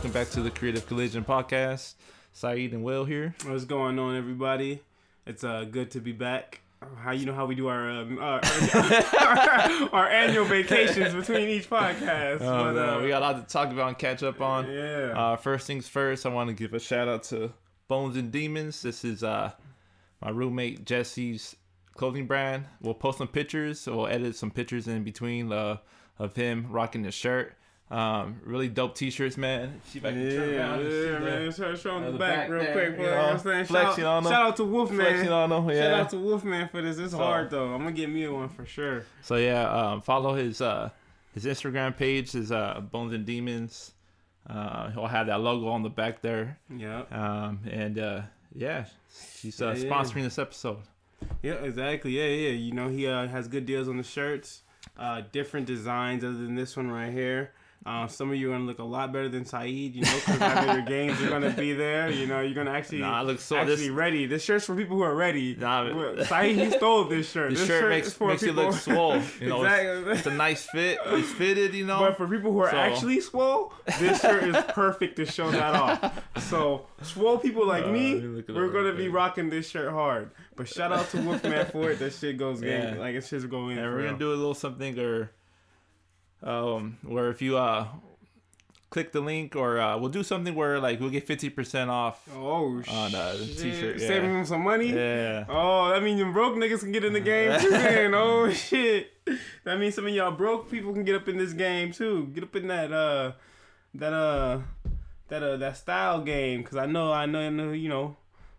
Welcome back to the Creative Collision Podcast. Saeed and Will here. What's going on, everybody? It's uh good to be back. How you know how we do our um, our, our, our annual vacations between each podcast? Oh, But, uh, we got a lot to talk about and catch up on. yeah. Uh, first things first, I want to give a shout out to Bones and Demons. This is uh, my roommate Jesse's clothing brand. We'll post some pictures. So We'll edit some pictures in between uh, of him rocking his shirt. Um, really dope t-shirts, man. If I yeah, turn around yeah, man. Show, show uh, the the back, back real there, quick. you know I'm saying? flexing shout, on them. shout out to Wolfman. flexing on them. Yeah. Shout out to Wolfman for this. It's So- hard though. I'm gonna get me one for sure. So yeah, um, follow his uh, his Instagram page. His uh, Bones and Demons. Uh, he'll have that logo on the back there. Yeah. Um, and uh, yeah, he's uh, Yeah, yeah. sponsoring this episode. Yeah, exactly. Yeah, yeah. You know, he uh, has good deals on the shirts. Uh, different designs other than this one right here. Uh, some of you are gonna look a lot better than Saeed, you know, because your games are gonna be there. You know, you're gonna actually Nah, I look so. actually This, ready. This shirt's for people who are ready. Nah, Saeed, he stole this shirt. this This shirt is makes for makes you people- look swole. You know, exactly. it's a nice fit. It's fitted. You know. But for people who are So- actually swole, this shirt is perfect to show that off. So swole people like Uh, me, let me look it we're gonna be rocking this shirt hard. But shout out to Wolfman for it. That shit goes Yeah. game. Like it's just going. for we're real. gonna do a little something or um where if you uh click the link or uh we'll do something where like we'll get fifty percent off. Oh On, uh, the shit! t-shirt, yeah. Saving them some money. Yeah. Oh, that means them broke niggas can get in the game too. Then oh shit, that means some of y'all broke people can get up in this game too. Get up in that uh, that uh, that uh, that style game. Cause I know, I know, I know, you know,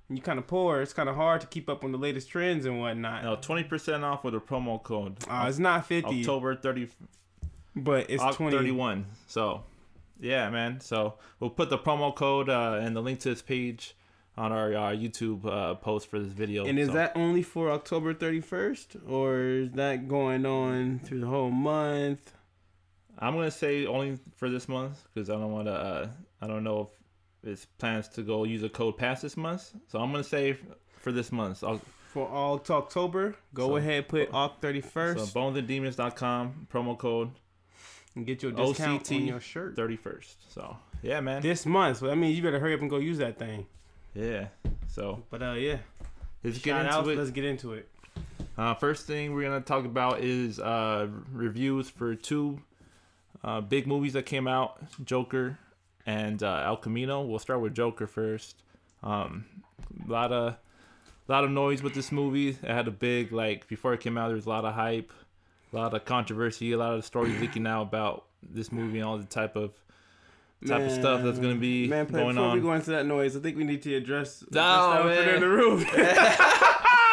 when you kind of poor, it's kind of hard to keep up on the latest trends and whatnot. No, twenty percent off with a promo code. Uh, it's not fifty, October thirty but it's Oct- twenty. 31. So, yeah, man. So we'll put the promo code uh, and the link to this page on our uh, YouTube uh, post for this video. And is So, that only for October thirty first, or is that going on through the whole month? I'm gonna say only for this month because I don't want to. Uh, I don't know if it's plans to go use a code past this month. So I'm gonna say for this month. I'll, For all to October, go So- ahead put Oct31st. so first bonesanddemons.com promo code and get your discount OCT on your shirt. 31st. So yeah, man. this month. So that means you better hurry up and go use that thing. Yeah. So But uh, yeah, let's get into out. it. Let's get into it. Uh, first thing we're gonna talk about is uh, reviews for two uh, big movies that came out: Joker and uh, El Camino. We'll start with Joker first. Um, a lot of a lot of noise with this movie. It had a big like before it came out. There was a lot of hype, a lot of controversy, a lot of stories leaking out about this movie and all the type of type of stuff that's gonna be man, going before on. we go into that noise, I think we need to address the Oh, elephant man. in the room.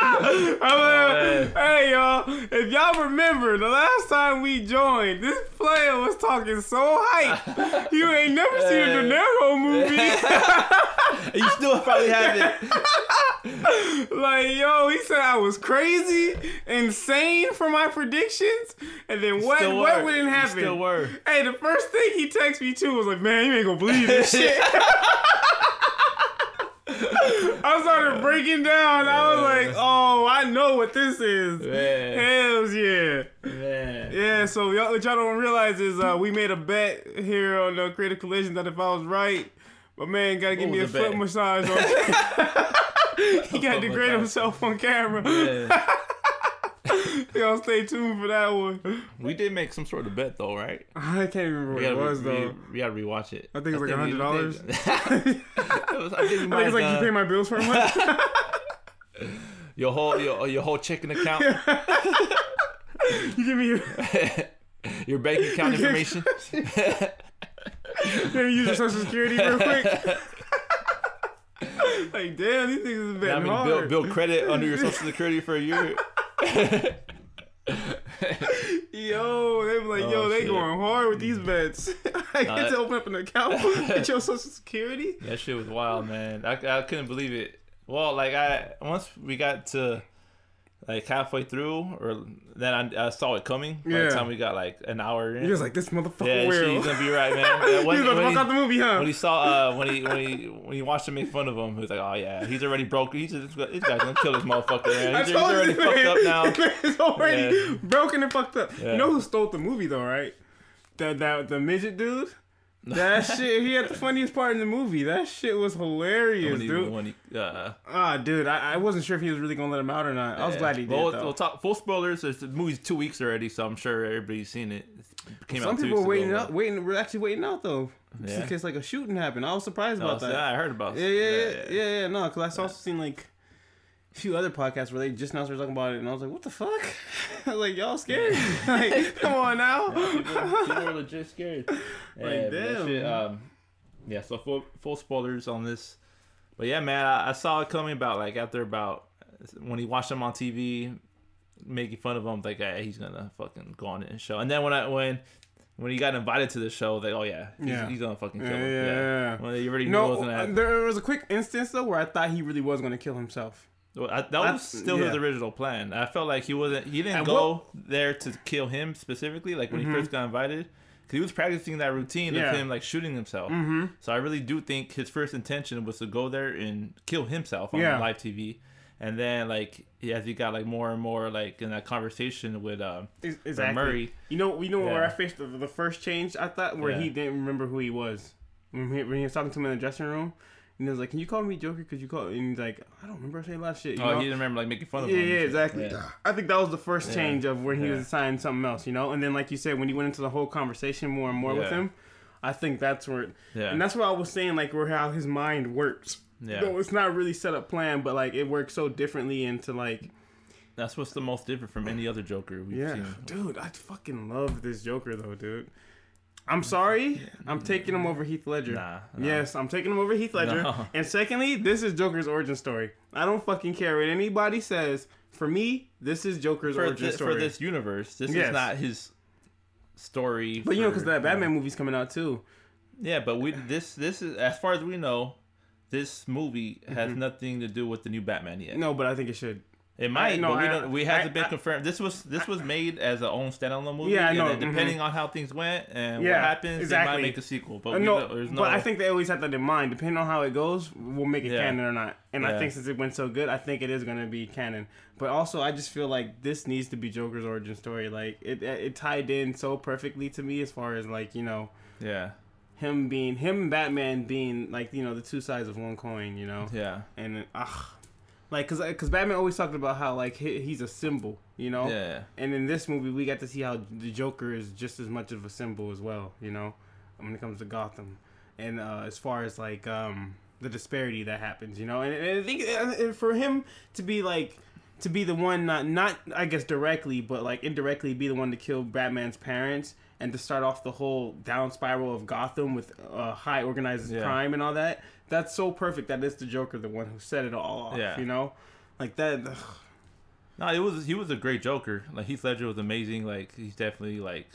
Like, oh, hey y'all, if y'all remember the last time we joined, this player was talking so hype. You ain't never seen a De Niro movie. you still probably haven't. like yo, he said I was crazy, insane for my predictions, and then what? Still What were. wouldn't You happen? Still were. Hey, the first thing he texted me to was like, "Man, you ain't gonna believe this shit." I started breaking down. I was like, "Oh, I know what this is." Man. Hells yeah, Man. yeah. So y'all, what y'all don't realize is uh, we made a bet here on the Creative Collision that if I was right, my man gotta give me a foot bet? massage. On he got to degrade himself on camera. Yeah. Y'all stay tuned for that one. We did make some sort of bet though, right? I can't remember what it was re- though. we gotta rewatch it. I think it was like we- $100. it was- I think we I might it's like you uh, pay my bills for a month. your whole your, your whole checking account, you give me your, your bank account information. me use your social security real quick. like damn, these niggas is bad. I mean, hard. build, build credit under your social security for a year. Yo, they be like, yo, Oh, they shit. going hard with these bets. I get that- to open up an account with your social security. That shit was wild, man. I, I couldn't believe it. Well, like I once we got to like halfway through, or then I, I saw it coming. By the time we got like an hour in. He was like, this motherfucker yeah, shit, he's gonna be right, man. Yeah, He when- was when fuck he- out the movie, huh? when he saw uh when he when he when he watched him make fun of him, he was like, "Oh yeah, he's already broke. He's just, this guy's gonna kill this motherfucker. Man. He's, he's already fucked man. up now." It's already Yeah. broken and fucked up. Yeah. You know who stole the movie though, right? That that the midget dude. That shit, he had the funniest part in the movie. That shit was hilarious, he, dude. he, uh, Ah, dude, I, I wasn't sure if he was really gonna let him out or not. I was yeah. glad he did. Well, though. we'll talk full spoilers. It's, the movie's two weeks already, so I'm sure everybody's seen it. It came Some out people were waiting ago, out, waiting. We're actually waiting out though, just Yeah. in case like a shooting happened. I was surprised about Oh, that. yeah, I heard about. Yeah, yeah, yeah, yeah, yeah. No, because I also seen like few other podcasts where they just now started talking about it, and I was like, "What the fuck?" I was like, "Y'all scared? like, come on now." people, people were legit scared. Like, damn. shit, um, yeah, so full, full spoilers on this. But yeah, man, I, I saw it coming about like after about when he watched him on TV, making fun of him, like hey, he's gonna fucking go on the show. And then when I when when he got invited to the show, like oh yeah, he's, Yeah. he's gonna fucking kill Yeah, him. yeah, yeah. Well, you already knew it was gonna uh, there was a quick instance though where I thought he really was gonna kill himself. Well, I, that was still his original plan. I felt like he wasn't. He didn't And go what- there to kill him specifically. Like when Mhm. he first got invited, because he was practicing that routine Yeah. of him like shooting himself. Mm-hmm. So I really do think his first intention was to go there and kill himself on Yeah. live TV. And then like as he got like more and more like in that conversation with uh, Exactly. Murray, You know, you know where I faced the, the first change. I thought where Yeah. he didn't remember who he was when he, when he was talking to him in the dressing room, and he was like, "Can you call me Joker? Because you call." And he's like, "I don't remember saying a lot of shit." You oh know? he didn't remember like making fun of yeah, him. and yeah, exactly. Yeah. I think that was the first Yeah. change of when he Yeah. was assigned something else, you know. And then, like you said, when he went into the whole conversation more and more with him, I think that's where, Yeah. and that's what I was saying, like where how his mind works. Yeah. No, it's not really set up plan, but like it works so differently into like That's what's the most different from any other Joker we've Yeah, seen. dude, I fucking love this Joker though, dude. I'm sorry, I'm taking him over Heath Ledger. Nah, nah. Yes, I'm taking him over Heath Ledger. No. And secondly, this is Joker's origin story. I don't fucking care what anybody says. For me, this is Joker's For, origin thi- story. for this universe, this Yes. is not his story. but you know, because that Batman movie's coming out too. Yeah, but we this this is as far as we know, this movie has Mm-hmm. nothing to do with the new Batman yet. No, but I think it should. It might, no, but we I- don't. We hasn't been confirmed. This was this was made as a own standalone movie. Yeah, I know, depending on how things went and Yeah, what happens, they might make a sequel. But Uh, no, no. but I think they always have that in mind. Depending on how it goes, we'll make it Yeah. canon or not. And I think since it went so good, I think it is going to be canon. But also, I just feel like this needs to be Joker's origin story. Like it, it tied in so perfectly to me as far as like you know yeah, him being him and Batman being like you know the two sides of one coin. You know, yeah, and ah. Like, cause, cause Batman always talked about how like he, he's a symbol, you know. yeah, And in this movie, we got to see how the Joker is just as much of a symbol as well, you know, when it comes to Gotham, and uh, as far as like um, the disparity that happens, you know, and, and I think and for him to be like to be the one not not I guess directly, but like indirectly be the one to kill Batman's parents and to start off the whole down spiral of Gotham with uh, high organized Yeah. crime and all that. That's so perfect that it's the Joker, the one who set it all off, Yeah. you know, like that. no, it was he was a great Joker. Like Heath Ledger was amazing. Like he's definitely like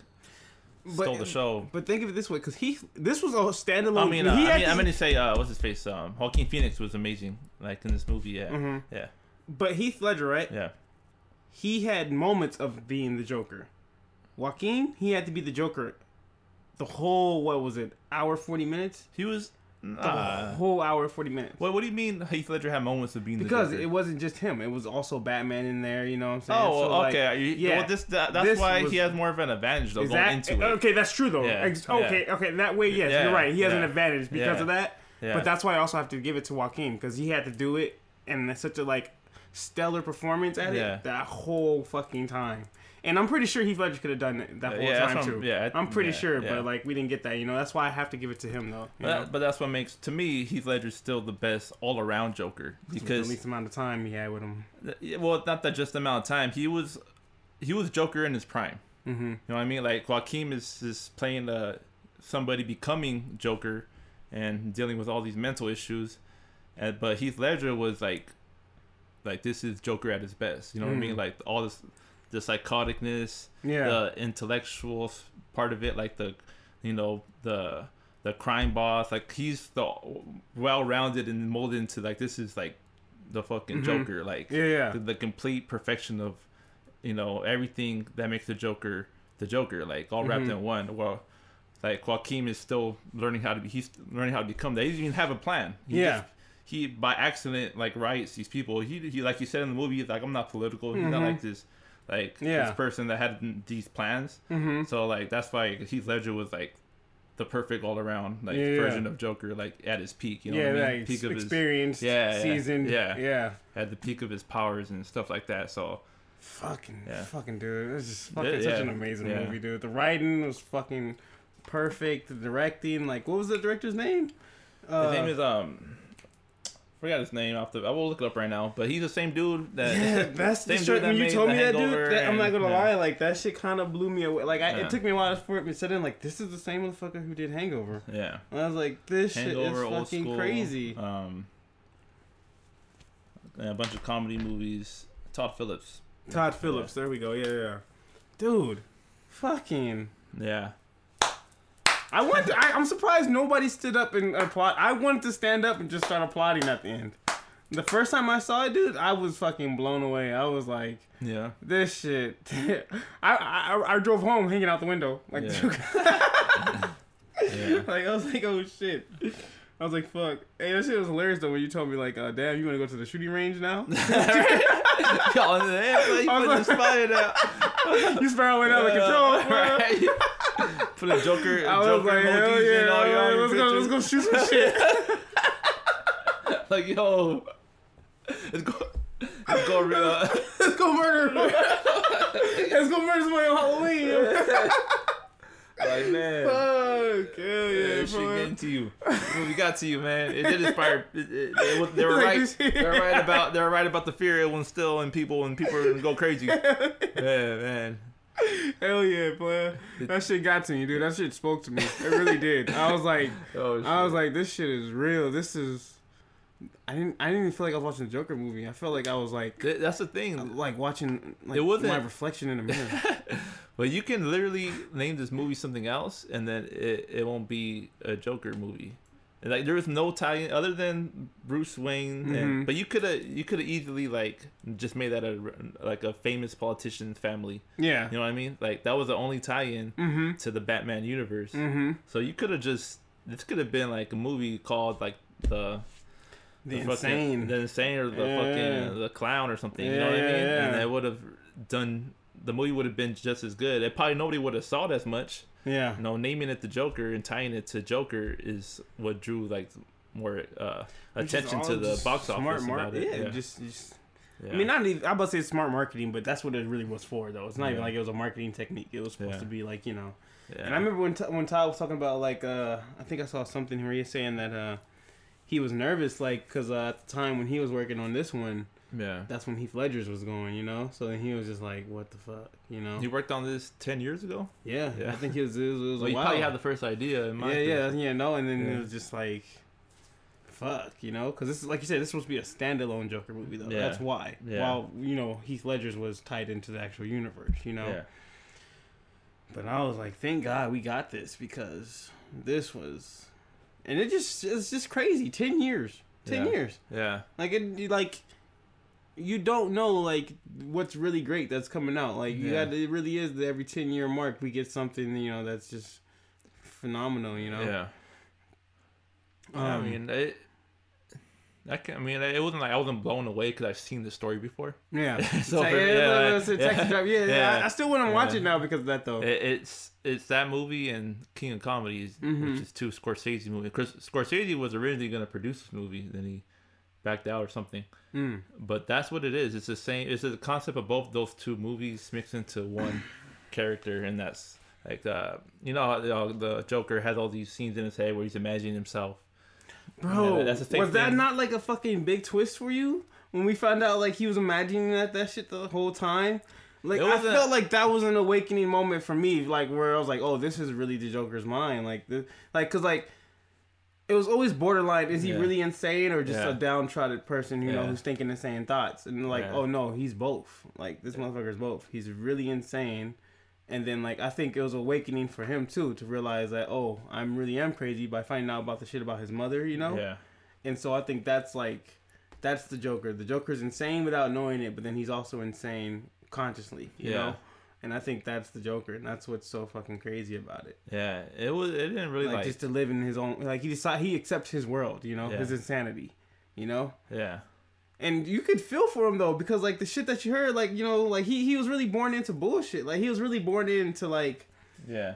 stole the show. But think of it this way, because he this was a standalone. I mean, uh, he I mean, to- I'm gonna say, uh, what's his face? Um, Joaquin Phoenix was amazing. Like in this movie, yeah, Mhm. yeah, but Heath Ledger, right? yeah. He had moments of being the Joker. Joaquin, he had to be the Joker. The whole what was it? Hour forty minutes. He was. The Uh, whole hour forty minutes. what What do you mean Heath Ledger had moments of being Because the Joker? it wasn't just him; it was also Batman in there. You know what I'm saying? Oh, So, like, okay. You- yeah. Well, this that, that's This why was- he has more of an advantage though going into it. Okay, that's true though. Yeah, Ex- yeah. okay, okay. That way, yes, Yeah, you're right. He has an advantage because of that. But that's why I also have to give it to Joaquin because he had to do it and such a like stellar performance at it that whole fucking time. And I'm pretty sure Heath Ledger could have done it that Yeah, whole yeah, time too. I'm- yeah, I'm pretty yeah, sure, yeah. but like we didn't get that. You know, that's why I have to give it to him though. You But, know? that- but that's what makes to me Heath Ledger's still the best all around Joker With the because least amount of time he had with him. yeah, well not that just amount of time he was he was Joker in his prime. Mm-hmm. You know what I mean? Like Joaquin is is playing uh, somebody becoming Joker and dealing with all these mental issues, and, but Heath Ledger was like like this is Joker at his best. You know what I mean? Mm. Like all this the psychoticness, Yeah. the intellectual part of it, like the you know the the crime boss. Like he's the well rounded and molded into like this is like the fucking Mhm. Joker. Like yeah, yeah. the, the complete perfection of you know everything that makes the Joker the Joker, like all wrapped Mhm. in one. Well, like Joaquin is still learning how to be. He's learning how to become that. He doesn't even have a plan. He Yeah. just- he by accident like writes these people. He, he like you said in the movie. He's like I'm not political. He's not Mhm. like this. Like Yeah. this person that had these plans. Mm-hmm. So like that's why Heath Ledger was like the perfect all around like Yeah, yeah. version of Joker, like at his peak. You know yeah, what I mean? like peak of his experienced, Yeah, yeah, seasoned. yeah. yeah. at the peak of his powers and stuff like that. So Fucking, Yeah. fucking dude, it was just fucking Yeah, such yeah, an amazing yeah. movie, dude. The writing was fucking perfect. The directing, like, what was the director's name? Uh, his name is um. Forgot his name off the. I will look it up right now, but he's the same dude that. Yeah, that's the same shit. dude that When you told me that, dude, that, I'm not gonna yeah. lie. Like that shit kind of blew me away. Like I, Yeah. it took me a while for it to set in. Like this is the same motherfucker who did Hangover. Yeah. And I was like, this Hangover, shit is fucking school. crazy. Um. a bunch of comedy movies. Todd Phillips. Todd Phillips. There we go. Yeah, yeah. Dude, fucking. Yeah. I want. To, I, I'm surprised nobody stood up and applaud. I wanted to stand up and just start applauding at the end. The first time I saw it, dude, I was fucking blown away. I was like, Yeah. this shit. I, I I drove home hanging out the window like. Yeah. like I was like, oh shit. I was like, fuck. Hey, that shit was hilarious though when you told me like, uh, damn, you want to go to the shooting range now? Y'all you put the spider down. you sparrow went out of control. Right. Put a Joker, I Joker like, emojis in all yeah, your let's go, let's go shoot some shit. Like yo, let's go, let's go. Uh, let's go murder. let's go murder somebody on Halloween. like man. Fuck, hell yeah, Yeah, shit bro. getting to you. We got to you, man. It did inspire. It, it, it was, they were right. They were right about. They were right about the fear it will instill in people, and people go crazy. Yeah, man. Hell yeah, player. That shit got to me, dude. That shit spoke to me. It really did. I was like, Oh. I was like, this shit is real. This is. I didn't. I didn't even feel like I was watching a Joker movie. I felt like I was like, Th- that's the thing. Uh, like watching like It wasn't- my reflection in a mirror. But you can literally name this movie something else, and then it, it won't be a Joker movie. Like there was no tie in other than Bruce Wayne, Mhm. and, but you could have you could have easily like just made that a like a famous politician family. Yeah. You know what I mean? Like that was the only tie-in Mm-hmm. to the Batman universe. Mm-hmm. So you could have just this could have been like a movie called like the The, fucking- insane. the insane or the Yeah. fucking the clown or something. you know Yeah, what I yeah, mean? And yeah. it would have done the movie would have been just as good. It probably nobody would have saw it as much. Yeah. You know, naming it the Joker and tying it to Joker is what drew like more uh, attention to the box office mar- about it. Yeah, Yeah, just, just. yeah. I mean, not even. I'm about to say smart marketing, but that's what it really was for, though. It's not even like it was a marketing technique. It was supposed Yeah. to be like you know. yeah. And I remember when T- when Todd was talking about like uh I think I saw something where he was saying that uh he was nervous like because uh, at the time when he was working on this one yeah. that's when Heath Ledger's was going you know so then he was just like what the fuck you know You worked on this ten years ago. yeah, Yeah. I think it was it was, it was Well, a you while probably had the first idea. In yeah my yeah yeah no and then Yeah. it was just like fuck you know because this is like you said this is supposed to be a standalone Joker movie though Yeah. that's why Yeah. while you know Heath Ledger's was tied into the actual universe you know Yeah. But I was like, thank God we got this because this was, and it just it's just crazy. Ten years, ten Yeah. years. Yeah. Like it, like you don't know like what's really great that's coming out. Like you Yeah. got it really is the every ten year mark we get something you know that's just phenomenal. You know. Yeah. I Um, mean, it, I, can, I mean, it wasn't like I wasn't blown away because I've seen the story before. Yeah. So It's like, yeah, yeah, yeah. Yeah, yeah. I, I still want to watch it now because of that though. It, it's it's that movie and King of Comedies, Mhm. which is two Scorsese movies. Chris, Scorsese was originally going to produce this movie, then he backed out or something. Mm. But that's what it is. It's the same. It's the concept of both those two movies mixed into one character, and that's like uh, you know, how the, the Joker has all these scenes in his head where he's imagining himself. Bro, Yeah, that's the same was that thing. not like a fucking big twist for you when we found out like he was imagining that that shit the whole time? Like I felt like that was an awakening moment for me, like where I was like, oh, this is really the Joker's mind, like the like because like it was always borderline. Is he really insane or just Yeah. a downtrodden person, you know, who's thinking insane thoughts? And like, Yeah. oh no, he's both. Like this motherfucker's both. He's really insane. And then like I think it was awakening for him too to realize that oh I'm really am crazy by finding out about the shit about his mother you know Yeah, and so I think that's like that's the Joker. The Joker's insane without knowing it, but then he's also insane consciously, you Yeah. know? And I think that's the Joker, and that's what's so fucking crazy about it. yeah. It was. It didn't really Like, like. just to live in his own like he decide he accepts his world, you know, Yeah. his insanity. You know? yeah, And you could feel for him though, because like the shit that you heard, like, you know, like he, he was really born into bullshit. Like he was really born into like yeah,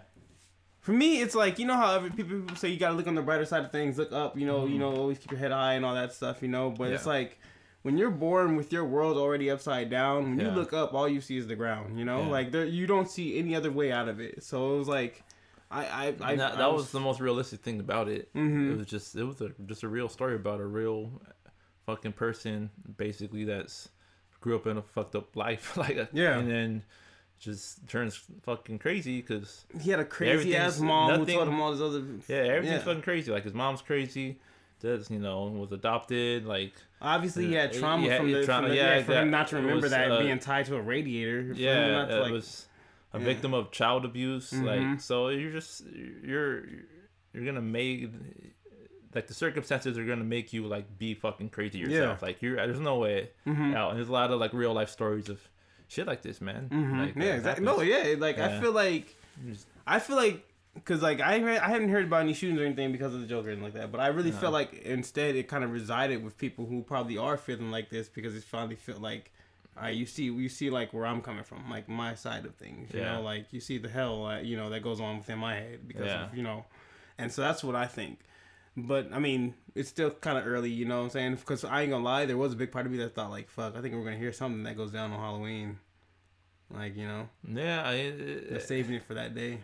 For me, it's like you know how every people, people say you gotta look on the brighter side of things, look up, you know, you know, always keep your head high and all that stuff, you know. But it's Mm-hmm. Like when you're born with your world already upside down, when you look up, all you see is the ground, you know. Yeah. Like there, you don't see any other way out of it. So it was like, I, I, I that, I that was the most realistic thing about it. Mhm. It was just it was a, just a real story about a real fucking person, basically that's grew up in a fucked up life, like a, Yeah. and then just turns fucking crazy because he had a crazy ass mom who nothing- told him all this other. yeah, everything's Yeah. fucking crazy. Like his mom's crazy. Does you know was adopted like Obviously, he had Yeah, trauma yeah, from the, trauma, from the yeah, yeah, for him not to remember was, that uh, being tied to a radiator. Yeah not to, it like- was a Yeah. victim of child abuse like Mhm. so you're just you're you're gonna make like the circumstances are gonna make you like be fucking crazy yourself like you're there's no way Mhm. out and there's a lot of like real life stories of shit like this man Mhm. like, yeah, exactly. happens. No, yeah, like I feel like I feel like because like I I hadn't heard about any shootings or anything because of the Joker and like that, but I really No. felt like instead it kind of resided with people who probably are feeling like this because it finally felt like. All right, you see, you see, like where I'm coming from, like my side of things. You Yeah. know, like you see the hell, uh, you know, that goes on within my head because Yeah. of you know, and so that's what I think. But I mean, it's still kind of early, you know what I'm saying? Because I ain't gonna lie, there was a big part of me that thought like, fuck, I think we're gonna hear something that goes down on Halloween, like you know, yeah I, it, they're saving it for that day.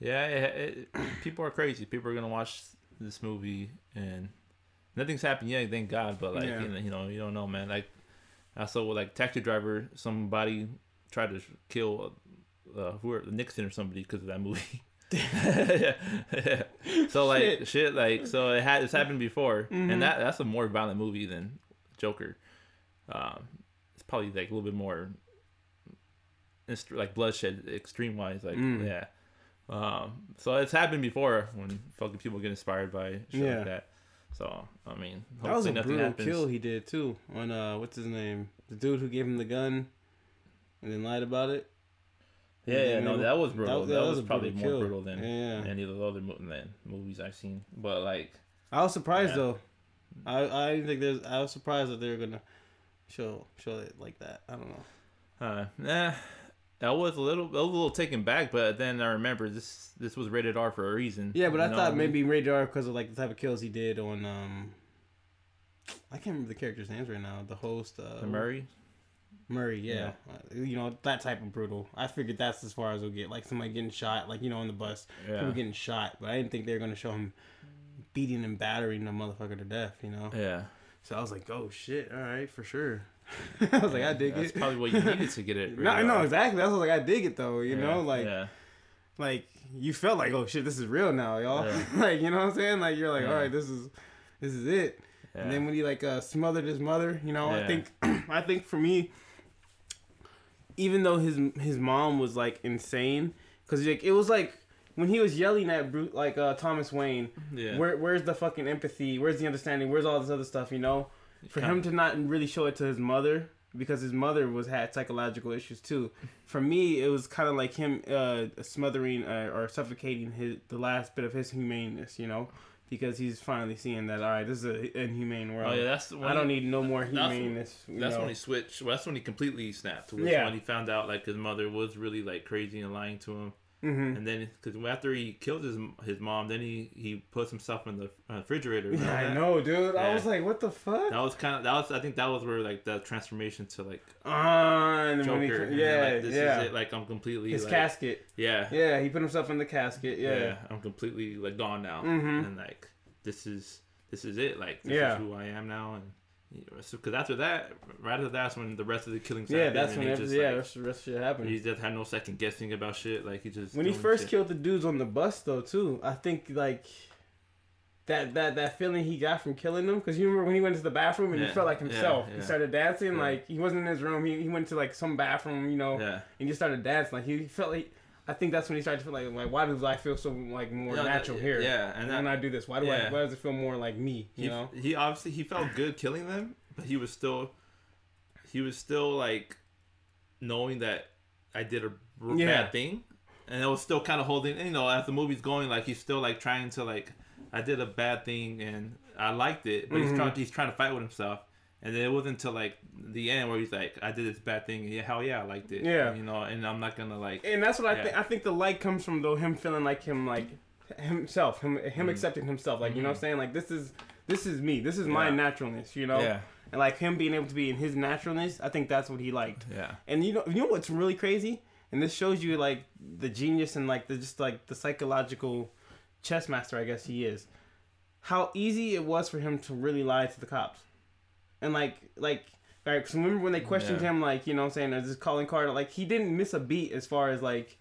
Yeah it, it, people are crazy people are gonna watch this movie and nothing's happened yet thank god but like Yeah. you, know, you know you don't know man like I saw like taxi driver somebody tried to kill uh who Nixon or somebody because of that movie yeah, yeah. So like Shit. shit. like so it had it's happened before, Mhm. and that that's a more violent movie than Joker. Um, it's probably like a little bit more, like bloodshed, extreme wise, like Mm. yeah. Um, so it's happened before when fucking people get inspired by shit Yeah. like that. So I mean, That was a hopefully nothing brutal happens. kill he did too. On uh, what's his name? The dude who gave him the gun, and then lied about it. Yeah, yeah, no, that was brutal. That, that was, was probably more kill. brutal than Yeah. any of the other than movies I've seen. But like, I was surprised Yeah. though. I I didn't think there's. I was surprised that they were gonna show show it like that. I don't know. Uh, nah, I was a little, a little taken back, but then I remember this, this was rated R for a reason. Yeah, but I thought maybe radar because of like the type of kills he did on um. I can't remember the character's names right now. The host, uh, the Murray. Murray, yeah. Uh, You know that type of brutal. I figured that's as far as we'll get. Like somebody getting shot, like you know, on the bus, Yeah, people getting shot. But I didn't think they were gonna show him beating and battering the motherfucker to death. You know. yeah. So I was like, oh shit, all right, for sure. I was like, I dig That's it. That's probably what you needed to get it. No, I rated know R. exactly. That's what I was like I dig it though. You Yeah, know, like yeah, like you felt like, oh shit, this is real now, y'all. Yeah. like you know what I'm saying? Like you're like, all right, this is this is it. And then when he like uh, smothered his mother, you know, I think I think for me, even though his his mom was like insane, because like it was like when he was yelling at Bruce, like uh, Thomas Wayne, yeah. where where's the fucking empathy? Where's the understanding? Where's all this other stuff? You know, for him to not really show it to his mother because his mother was had psychological issues too. For me, it was kind of like him uh, smothering uh, or suffocating his the last bit of his humaneness. You know, because he's finally seeing that all right, this is an inhumane world. Oh yeah, that's I don't he, need no more that's- humaneness. That's know. when he switched. Well, that's when he completely snapped. Yeah. when he found out like his mother was really like crazy and lying to him. Mhm. And then, because after he killed his his mom, then he he puts himself in the uh, refrigerator. Yeah, I know, dude. I was like, what the fuck? That was kind of that was I think that was where like the transformation to like and then when he- Joker. and then, yeah, like, this yeah. is it. Like I'm completely His like, casket. Yeah, Yeah, he put himself in the casket. yeah, Yeah. I'm completely like gone now, Mhm. and like this is this is it. Like this Yeah. is who I am now, and because after that, right after that's when the rest of the killings Yeah, happened, that's when he every, just, yeah, like, that's the rest of shit happened. he just had no second guessing about shit. Like he just when he first shit. killed the dudes on the bus though too i think like that that that feeling he got from killing them because you remember when he went to the bathroom and he felt like yeah, himself he started dancing Yeah. like he wasn't in his room he, he went to like some bathroom you know yeah, and he just started dancing like he felt like i think that's when he started to feel like like why does life feel so like more Yeah, natural that- here yeah, and when that- i do this why do yeah. i why does it feel more like me you he, know he obviously he felt good killing them, but he was still he was still like knowing that I did a Yeah. bad thing, and it was still kind of holding. You know, as the movie's going, like he's still like trying to like I did a bad thing and I liked it, but he's Mhm. trying he's trying to fight with himself, And then it wasn't until like the end where he's like, "I did this bad thing. Yeah, hell yeah, I liked it. Yeah. you know, and I'm not gonna like, And that's what I Yeah. think. I think the like comes from though him feeling like him, like himself, him, him Mm. accepting himself. Like you know, what I'm saying like this is this is me. This is my naturalness. You know, yeah, and like him being able to be in his naturalness. I think that's what he liked. yeah, And you know, you know what's really crazy, and this shows you like the genius and like the just like the psychological chess master, I guess he is. How easy it was for him to really lie to the cops, and like like. Right, 'cause remember when they questioned Yeah. him, like you know, what I'm saying, as this calling card, like he didn't miss a beat as far as like,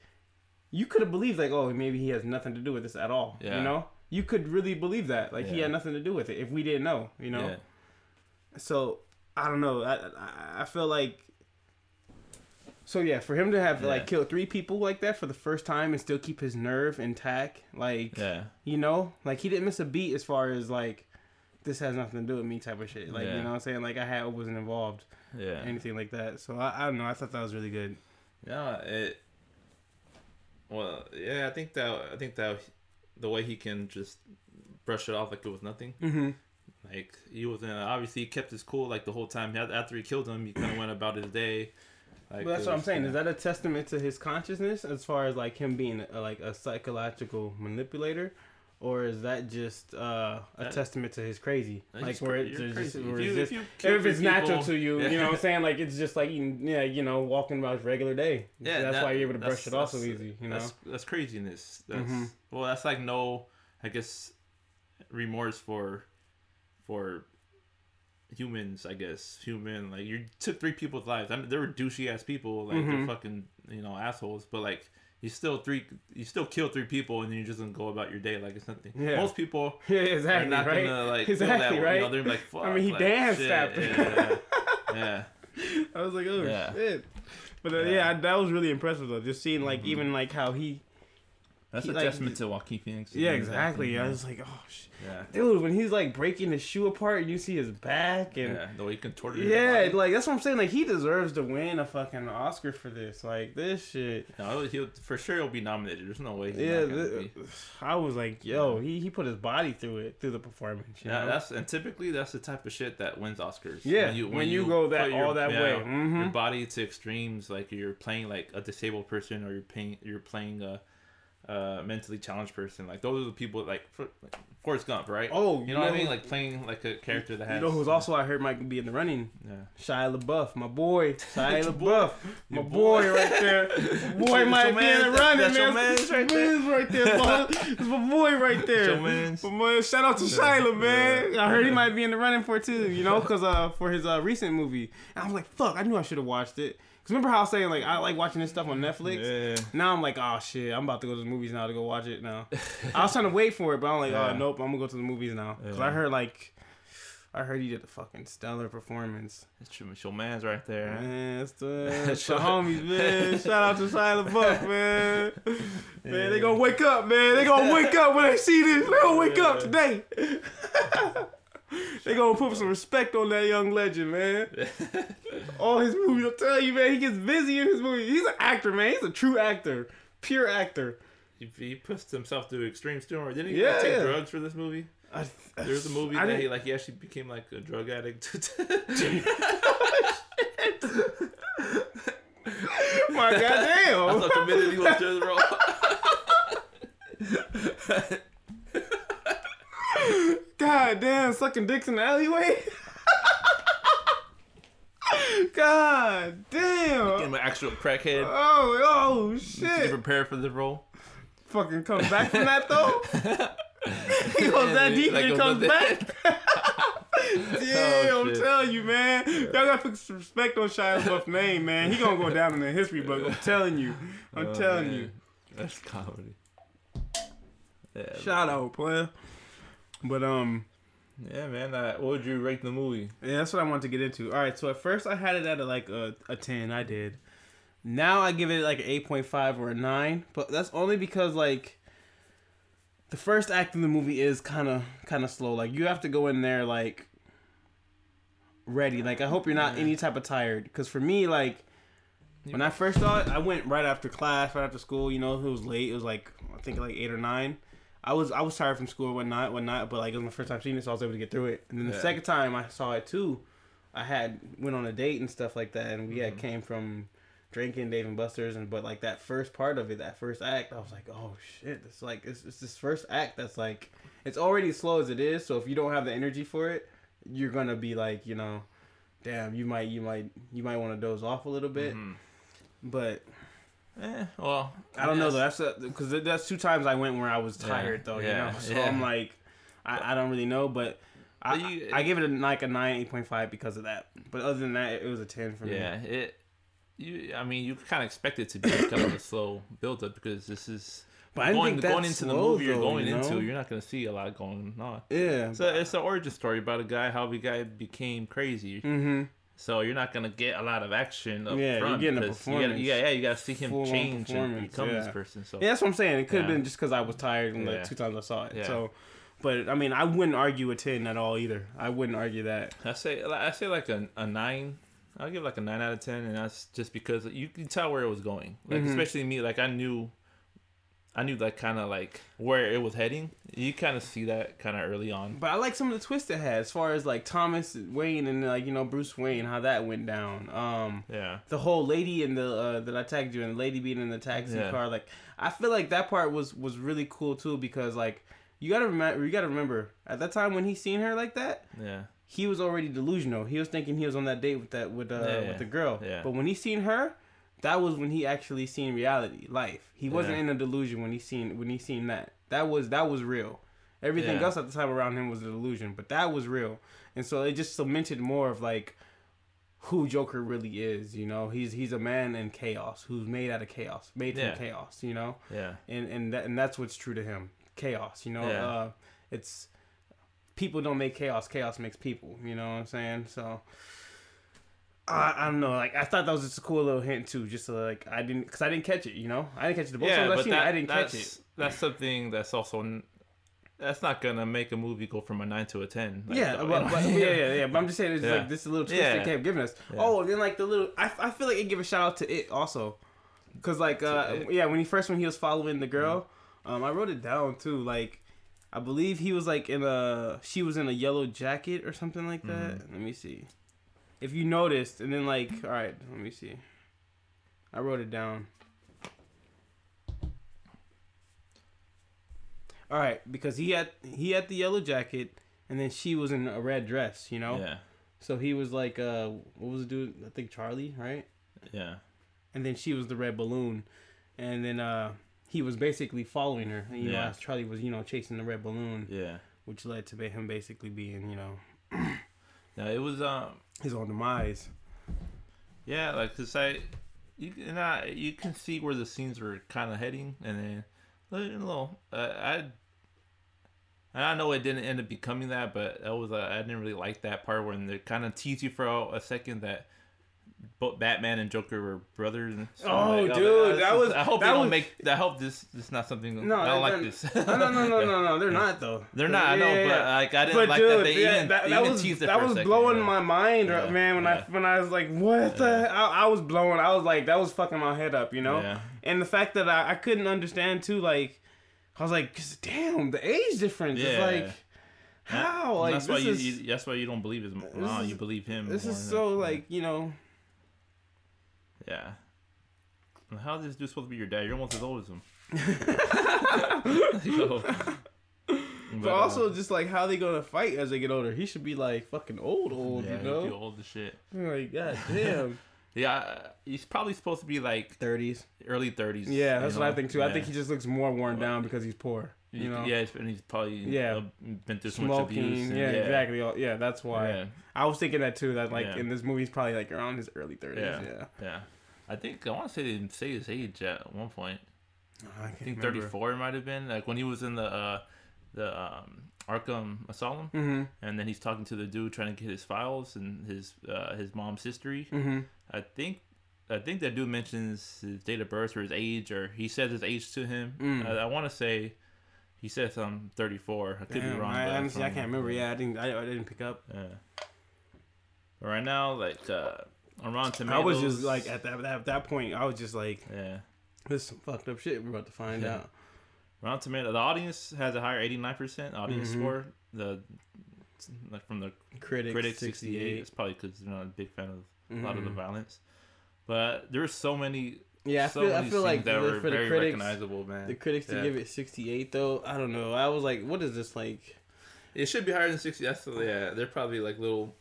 you could have believed like, oh, maybe he has nothing to do with this at all. Yeah. You know, you could really believe that, like he had nothing to do with it if we didn't know. You know, yeah. so I don't know. I I, I feel like. So yeah, for him to have Yeah. like killed three people like that for the first time and still keep his nerve intact, like yeah. you know, like he didn't miss a beat as far as like this has nothing to do with me type of shit. Like Yeah. you know what I'm saying? Like I had wasn't involved Yeah. anything like that. So I, I don't know. I thought that was really good. Yeah, it. Well, yeah, I think that I think that the way he can just brush it off like it was nothing. Mm-hmm. Like he was in, obviously he kept his cool like the whole time. After he killed him, he kind of went about his day. Like But that's what I'm saying. Is that a testament to his consciousness as far as like him being a, like a psychological manipulator, or is that just uh, a That- testament to his crazy? Like where it, you're just, where If it's you- just if if it's three natural to you, Yeah. you know what I'm saying? Like it's just like eating, yeah, you know, walking about his regular day. Yeah, that's that- why you're able to brush it off so easy. You know, That's that's craziness. That's Mhm. well, that's like no, I guess, remorse for, for humans. I guess human like you took three people's lives. I mean, there were douchey ass people like they're Mhm. fucking you know assholes, but like. You still three. You still kill three people, and then you just don't go about your day like it's nothing. Yeah. Most people yeah, are exactly, not right? gonna like Exactly, that right? You know, they're like, Fuck, I mean, he like, danced shit, after. Yeah, yeah. I was like, oh Yeah. shit. But uh, Yeah. yeah. that was really impressive though. Just seeing like even like how he. That's He, a like, testament to Joaquin Phoenix. Yeah, exactly. I was like, oh shit. yeah. Dude, when he's like breaking his shoe apart and you see his back and Yeah, the way he contorted. yeah, like that's what I'm saying. Like he deserves to win a fucking Oscar for this. Like this shit. No, he'll for sure he'll be nominated. There's no way. He's Yeah, th-. I was like, yo, he, he put his body through it through the performance. You Yeah, know? that's and typically that's the type of shit that wins Oscars. Yeah, when you go that- your- all that way. your Mhm. body to extremes, like you're playing like a disabled person or you're playing you're playing a, a mentally challenged person. Like those are the people like, for, like Forrest Gump, right? Oh, you know, what I mean? Like playing like a character that has. you know who's also I heard might be in the running? Yeah. Shia LaBeouf, my boy. Shia Your. LaBeouf, my boy. boy. right there. My boy might be in the man. running, That's your man. man's right there. man's right there, boy. That's my boy right there. your man's. My boy, shout out to Shia, man. I heard he might be in the running for it too, you know, cause uh for his uh recent movie. And I was like, fuck, I knew I should have watched it. Cause remember how I was saying like I like watching this stuff on Netflix. Yeah. Now I'm like, oh shit, I'm about to go to the movies now to go watch it now. I was trying to wait for it, but I'm like, oh, Yeah. oh nope, I'm gonna go to the movies now. Cause I heard like, I heard he did a fucking stellar performance. It's your, it's your man's right there. Man, it's the, it's the Shout- homies, man. Shout out to Silent LaBeouf, man. Man, they Yeah. gonna wake up, man. They gonna wake up when they see this. They gonna wake up today. they gonna put some respect on that young legend, man. All his movies, I'll tell you, man, he gets busy in his movies. He's an actor, man. He's a true actor, pure actor. He, he pushed himself to extreme. Or didn't he Yeah, take yeah. drugs for this movie? I, There was a movie I that he like he actually became like a drug addict. my goddamn. how committed he was to his role. God damn, sucking dicks in the alleyway. God damn. Became an actual crackhead. Oh, oh shit! prepare for the role. Fucking come back from that though. he goes that deep Like and he comes back. yeah, Oh, I'm telling you, man. Y'all gotta put some respect on Shia LaBeouf's name, man. He gonna go down in the history book. I'm telling you. I'm Oh, telling man. you. That's comedy. Yeah, Shout out, player. But um, yeah, man. Uh, what would you rate the movie? yeah, that's what I wanted to get into. All right, so at first I had it at a, like a, a ten. I did. Now I give it like an eight point five or a nine, but that's only because like the first act of the movie is kind of kind of slow. Like you have to go in there like ready. Like I hope you're not any type of tired. Because for me, like when I first saw it, I went right after class, right after school. You know, it was late. It was like I think like eight or nine. I was I was tired from school night, one night, but like it was my first time seeing it, so I was able to get through it. And then the Yeah. second time I saw it too, I had went on a date and stuff like that, and we had Mhm. came from drinking Dave and Buster's, and but like that first part of it, that first act, I was like, oh shit, it's like it's, it's this first act that's like it's already slow as it is. So if you don't have the energy for it, you're gonna be like, you know, damn, you might you might you might want to doze off a little bit, Mhm. but. Eh, well, I don't know though. That's because that's two times I went where I was Yeah, tired though. You yeah, know, so yeah. I'm like, I, I don't really know, but I, you- I give it a, like a nine, eight point five because of that. But other than that, it was a ten for me. Yeah, it. You, I mean, you kind of expect it to be kind of a slow build up because this is. But I going, going into the slow, movie you're going you know? into, you're not going to see a lot going on. Yeah. So it's an origin story about a guy how the guy became crazy. mm-hmm. So you're not gonna get a lot of action up Yeah, you're front. getting a 'cause you gotta- performance. yeah, yeah, you gotta see him change and become this person. So Yeah, that's what I'm saying. It could have Yeah. been just because I was tired and Yeah. the two times I saw it. Yeah. So, but I mean, I wouldn't argue a ten at all either. I wouldn't argue that. I say I say like a, a nine. I'll give like a nine out of ten, and that's just because you can tell where it was going. Like Mhm. especially me, like I knew, I knew like kind of like where it was heading. You kind of see that kind of early on. But I like some of the twists it had, as far as like Thomas Wayne and like you know Bruce Wayne, how that went down. Um, Yeah, the whole lady in the uh, that I tagged you and the lady being in the taxi Yeah. car like I feel like that part was was really cool too because like you gotta remember you gotta remember at that time when he seen her like that yeah, he was already delusional he was thinking he was on that date with that with uh Yeah, yeah. with the girl Yeah. but when he seen her that was when he actually seen reality life he wasn't Yeah. in a delusion when he seen when he seen that that was that was real everything Yeah. else at the time around him was a delusion but that was real and so it just cemented more of like who Joker really is. You know, he's he's a man in chaos who's made out of chaos, made Yeah. from chaos. You know, yeah, and and that, and that's what's true to him. Chaos. You know, Yeah. uh, it's people don't make chaos. Chaos makes people. You know what I'm saying? So. I, I don't know. Like I thought that was just a cool little hint too. Just to, like I didn't, because I didn't catch it. You know, I didn't catch it. The both yeah. But seen that, it, I didn't catch that's it. that's something that's also that's not gonna make a movie go from a nine to a ten. Like, yeah, so, but, but, yeah, yeah, yeah. But I'm just saying, it's Yeah. like this little twist Yeah. they kept giving us. Yeah. Oh, and then like the little, I, I feel like it give a shout out to it also, cause like uh yeah, when he first when he was following the girl, Mm-hmm. um I wrote it down too. Like I believe he was like in a she was in a yellow jacket or something like that. Mm-hmm. Let me see, if you noticed, and then like all right, let me see. I wrote it down. All right, because he had he had the yellow jacket, and then she was in a red dress. You know. yeah, So he was like, uh, what was the dude? I think Charlie, right? yeah, And then she was the red balloon, and then uh, he was basically following her. You know, Yeah. as Charlie was, you know, chasing the red balloon, yeah. which led to him basically being, you know, Now it was um his own demise. Yeah, like cause I, you and I, you can see where the scenes were kind of heading, and then a little, uh, I, and I know it didn't end up becoming that, but that was uh, I didn't really like that part when they kind of tease you for a, a second that both Batman and Joker were brothers. And so Oh, like, oh, dude, this that is- was- I hope that they don't make. I hope this this is not something. No, I don't like this. no, no, no, no, no, no. They're not though. They're not. I know, yeah, but like I didn't But like dude, that they yeah, even that, that even was teased it that was second, blowing yeah. my mind, Yeah, man. When I when I was like, what the? I, I was blowing. I was like, that was fucking my head up, you know. Yeah. And the fact that I, I couldn't understand too, like, I was like, damn, the age difference. It's Yeah. like, how? Like, that's why you, is you. That's why you don't believe his mom. is- You believe him. this is so like you know. Yeah. And How is this dude supposed to be your dad? You're almost as old as him. Yo. But, uh, also, just like how they gonna fight as they get older. He should be like fucking old, old. yeah, you he'd know. be old as shit. Like god damn. Yeah, uh, he's probably supposed to be like Thirties. early 30s. Yeah, that's what I think too. I think he just looks more worn down because he's poor. You know. Yeah, and he's probably Yeah. uh, been through so much abuse. Smoking. and- Yeah, exactly. Yeah, that's why. Yeah, I was thinking that too. That like Yeah. in this movie, he's probably like around his early thirties. Yeah. Yeah. I think I want to say they didn't say his age at one point. I, I think 34 it might have been like when he was in the uh, the um, Arkham Asylum, Mm-hmm. and then he's talking to the dude trying to get his files and his uh, his mom's history. Mm-hmm. I think I think that dude mentions his date of birth or his age, or he says his age to him. Mm. I, I want to say he said some 34. I could be wrong. I, but honestly, I can't remember. Yeah, I didn't. I, I didn't pick up. Yeah. But right now, like uh, on Rotten I was just like at that at that point. I was just like, yeah. this is some fucked up shit we're about to find Yeah. out. Rotten Tomato, the audience has a higher 89% audience Mhm. score. The like from the Critics, critics 68. It's probably because they're not a big fan of a lot of the Mhm. violence. But there were so many. Yeah, I so feel, I many feel like scenes that the- were for the very critics, recognizable, man. the critics to Yeah. give it 68 though, I don't know. I was like, what is this like? It should be higher than sixty. That's yeah. They're probably like little.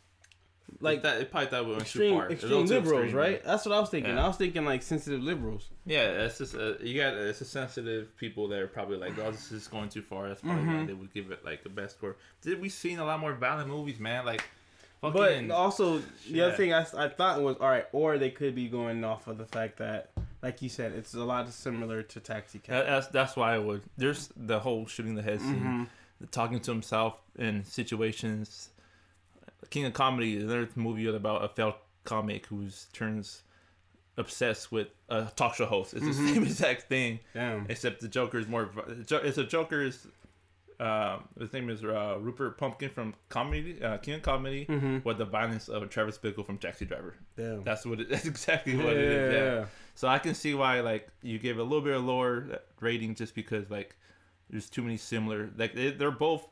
Like that. It probably thought we went too extreme, far. It's a little extreme too liberals, extreme, right? That's what I was thinking. Yeah. I was thinking like sensitive liberals. Yeah, it's just uh, you got it's a sensitive people that are probably like, oh, this is going too far. That's probably why Mhm. they would give it like a best score. Did we seen a lot more violent movies, man? Like, But also, the other thing I, I thought was all right, or they could be going off of the fact that, like you said, it's a lot similar to Taxi Cab. that's that's why I would. There's the whole shooting the head scene, Mhm. talking to himself in situations. King of Comedy, is another movie about a failed comic who turns obsessed with a talk show host. It's Mhm. the same exact thing. Damn. Except the Joker is more. It's a Joker's. Uh, his name is uh, Rupert Pupkin from comedy, uh, King of Comedy, Mhm. with the violence of Travis Bickle from Taxi Driver. Damn. That's what. It, that's exactly what it is. Yeah. So I can see why like you gave a little bit of lower rating just because like there's too many similar. Like they, they're both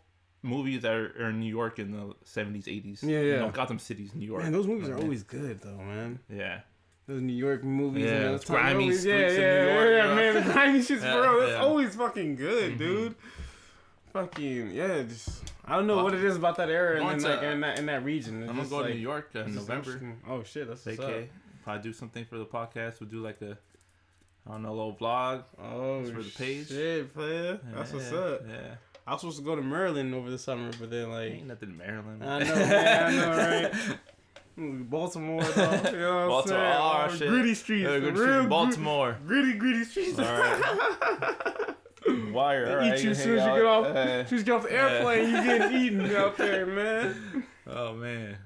movies that are, are in New York in the 70s, 80s. Yeah, You yeah. know, Gotham City's New York. Man, those movies are always good though, man. Yeah. Those New York movies, Yeah, those grimy always, yeah, streets yeah, New York, yeah, you yeah, man, the grimy shit's Yeah, bro. That's yeah. always fucking good, Mhm. dude. Fucking yeah, just I don't know Well, what it is about that era and then, to- like in that in that region. It's I'm gonna go like, to New York in November. Oh shit, that's what's. Probably do something for the podcast. We'll do like a, I don't know, a little vlog. Oh, for the page. Shit, player. That's what's up. Yeah. I was supposed to go to Maryland over the summer, but then like Ain't nothing in Maryland. I know, man, I know, right? Baltimore, though. You know what I'm saying? oh, shit. Gritty streets, Yeah, the good real Baltimore. Gritty, gritty streets. All right. Wire. all Eat you as soon as you get off. Uh, soon as you get off the airplane, you getting eaten out there, man. oh man.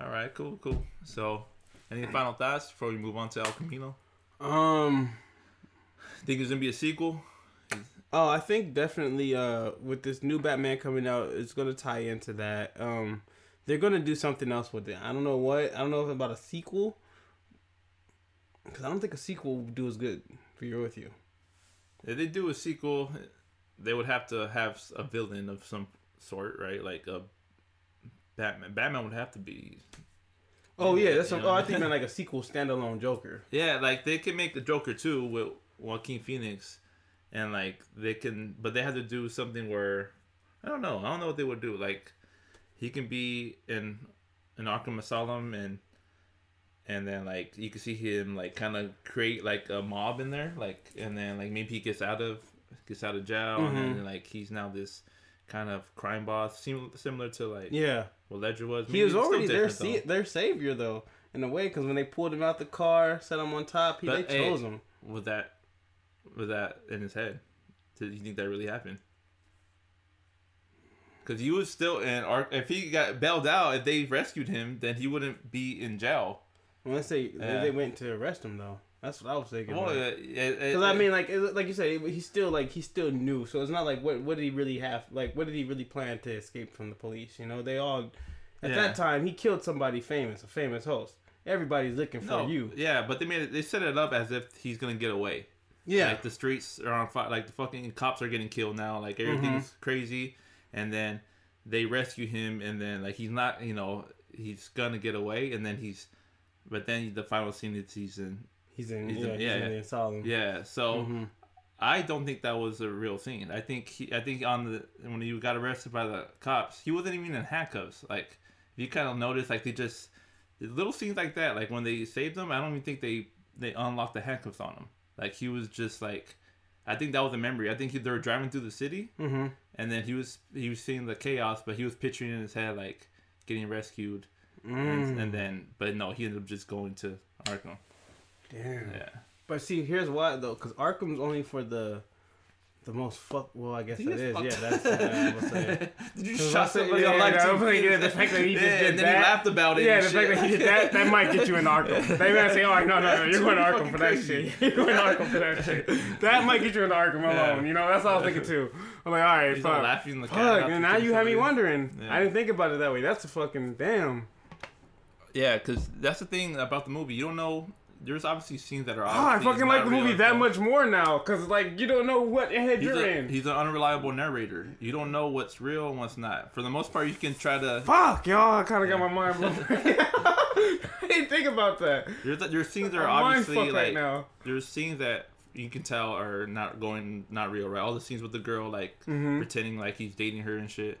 All right. Cool. Cool. So, any final thoughts before we move on to El Camino? Um. Think there's gonna be a sequel? Oh, I think definitely. Uh, with this new Batman coming out, it's gonna tie into that. Um, they're gonna do something else with it. I don't know what. I don't know if about a sequel. Because I don't think a sequel would do as good. For you with you. If they do a sequel, they would have to have a villain of some sort, right? Like a Batman. Batman would have to be. Oh yeah, that's. Some, oh, I think meant like a sequel standalone Joker. Yeah, like they can make the Joker too with Joaquin Phoenix, and like they can, but they have to do something where I don't know. I don't know what they would do. Like he can be in an Arkham Asylum and and then like you can see him like kind of create like a mob in there, like and then like maybe he gets out of gets out of jail and Mhm. then like he's now this kind of crime boss, sim- similar to like Yeah. what Ledger was. He was already their sa- their savior though, in a way, because when they pulled him out the car, set him on top, he But, they hey, chose him. though, with that with that in his head. Did you think that really happened? Because he was still in Ark. If he got bailed out, if they rescued him, then he wouldn't be in jail. Unless they Yeah. they went to arrest him though. That's what I was thinking. Well, Because I mean, like like you said, he's still like he's still new, so it's not like what what did he really have? Like what did he really plan to escape from the police? You know, they all at Yeah. that time he killed somebody famous, a famous host. Everybody's looking for no, you. yeah, but they made it. They set it up as if he's gonna get away. Yeah, like the streets are on fire. Like the fucking cops are getting killed now. Like everything's Mm-hmm. crazy, and then they rescue him, and then like he's not, you know, he's gonna get away, and then he's, but then the final scene is he's in, he's in he's yeah, in- he's yeah, in yeah. the asylum. yeah. So Mhm. I don't think that was a real scene. I think he, I think on the when he got arrested by the cops, he wasn't even in handcuffs. Like if you kind of notice, like they just little scenes like that. Like when they saved him, I don't even think they they unlocked the handcuffs on him. Like he was just like, I think that was a memory. I think he, they were driving through the city, Mhm. and then he was he was seeing the chaos, but he was picturing in his head like getting rescued, Mm. and, and then but no, he ended up just going to Arkham. Damn. Yeah. But see, here's why though, because Arkham's only for the the most fuck. Well, I guess He it is is. fucked Yeah, up. that's. Yeah, I was saying. Did you 'Cause shot somebody yeah, on live yeah, TV? yeah, the fact that he just Yeah, did and then that- he laughed about it. Yeah, and the fact that he did that, that might get you in Arkham. They might say, "Oh, no, no, no, you're going to That's Arkham for that shit. You're going to Arkham for that shit." That might get you in Arkham alone. Yeah. You know, that's what I was thinking too. I'm like, all right, He's all fuck, laughing the cat fuck, and now you have me wondering. I didn't think about it that way. That's a fucking damn. Yeah, because that's the thing about the movie. You don't know there's obviously scenes that are. Oh, I fucking like the movie real that much more now, cause like you don't know what head He's, you're a, in. he's an unreliable narrator. You don't know what's real and what's not. For the most part, you can try to. Fuck, y'all, I kind of got my mind blown. I didn't think about that. There's there's scenes that are I'm obviously like right now. there's scenes that you can tell are not going not real. Right, all the scenes with the girl like Mhm. pretending like he's dating her and shit.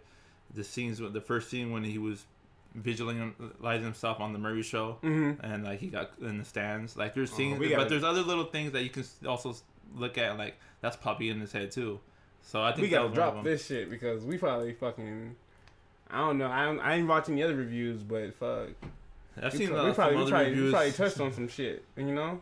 The scenes with the first scene when he was visualizing himself on the Murray show Mhm. and like he got in the stands. Like there's scenes, Oh, but there's other little things that you can also look at like that's probably in his head too. So I think We gotta was one of drop this shit because we probably fucking. I don't know. I, don't, I ain't watching the other reviews, but fuck. I've We, seen pro- uh, we some probably, we other probably, we reviews. probably touched on some shit, you know?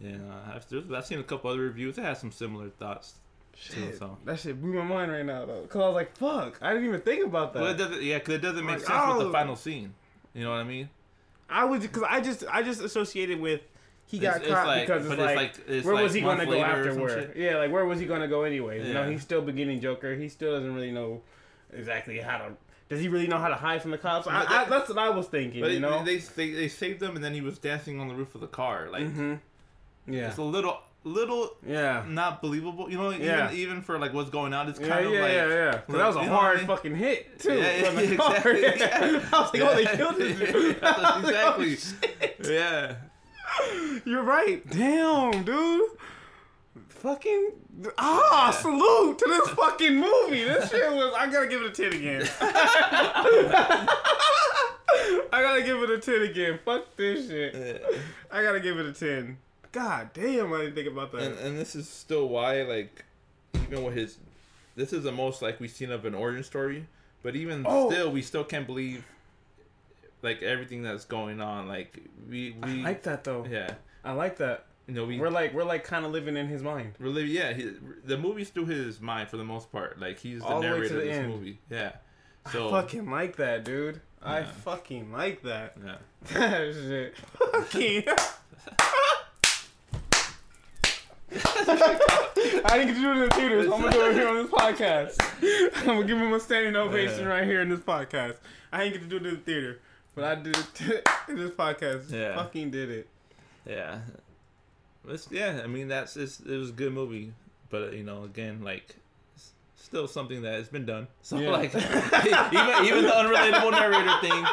Yeah, I've, I've seen a couple other reviews that had some similar thoughts. Shit, so. that shit blew my mind right now though. Cause I was like, "Fuck!" I didn't even think about that. Well, it doesn't. Yeah, because it doesn't make Like, sense with oh. the final scene. You know what I mean? I was because I just I just associated with he got It's- it's caught like- because it's but it's like, like- it's where like was he gonna go later or afterward? Yeah, like where was he gonna go anyways? You know, he's still beginning Joker. He still doesn't really know exactly how to. Does he really know how to hide from the cops? I, But I, that's what I was thinking. But you know. they, they they saved him, and then he was dancing on the roof of the car. Like hmm Yeah. it's a little little Yeah. not believable. You know, even Yeah. even for like what's going on, it's kind yeah, of like yeah, yeah. like, that was a what I hard mean? fucking hit too. Yeah, yeah, exactly, yeah. I was like, oh, they killed this dude. Yeah, I like, oh, yeah. You're right. Damn, dude. Fucking ah, Yeah. salute to this fucking movie. This shit was. I gotta give it a ten again. I gotta give it a ten again. Fuck this shit. Yeah. I gotta give it a ten. God damn, I didn't think about that. and, and this is still why like even with his this is the most like we've seen of an origin story but even Oh. still we still can't believe like everything that's going on like we I we like that though. yeah I like that. you know we We're like we're like kind of living in his mind. really yeah he, the movie's through his mind for the most part like he's the All the way to narrator of this end. movie yeah I so fucking like that, dude. I fucking like that. yeah That shit. Fucking. I didn't get to do it in the theater, so I'm gonna do it here on this podcast. I'm gonna give him a standing ovation Yeah. right here in this podcast. I didn't get to do it in the theater, but I did it in this podcast. Yeah. Fucking did it. yeah it's, yeah i mean that's it's, it was a good movie but you know again like still something that has been done so Yeah. like even even the unrelatable narrator thing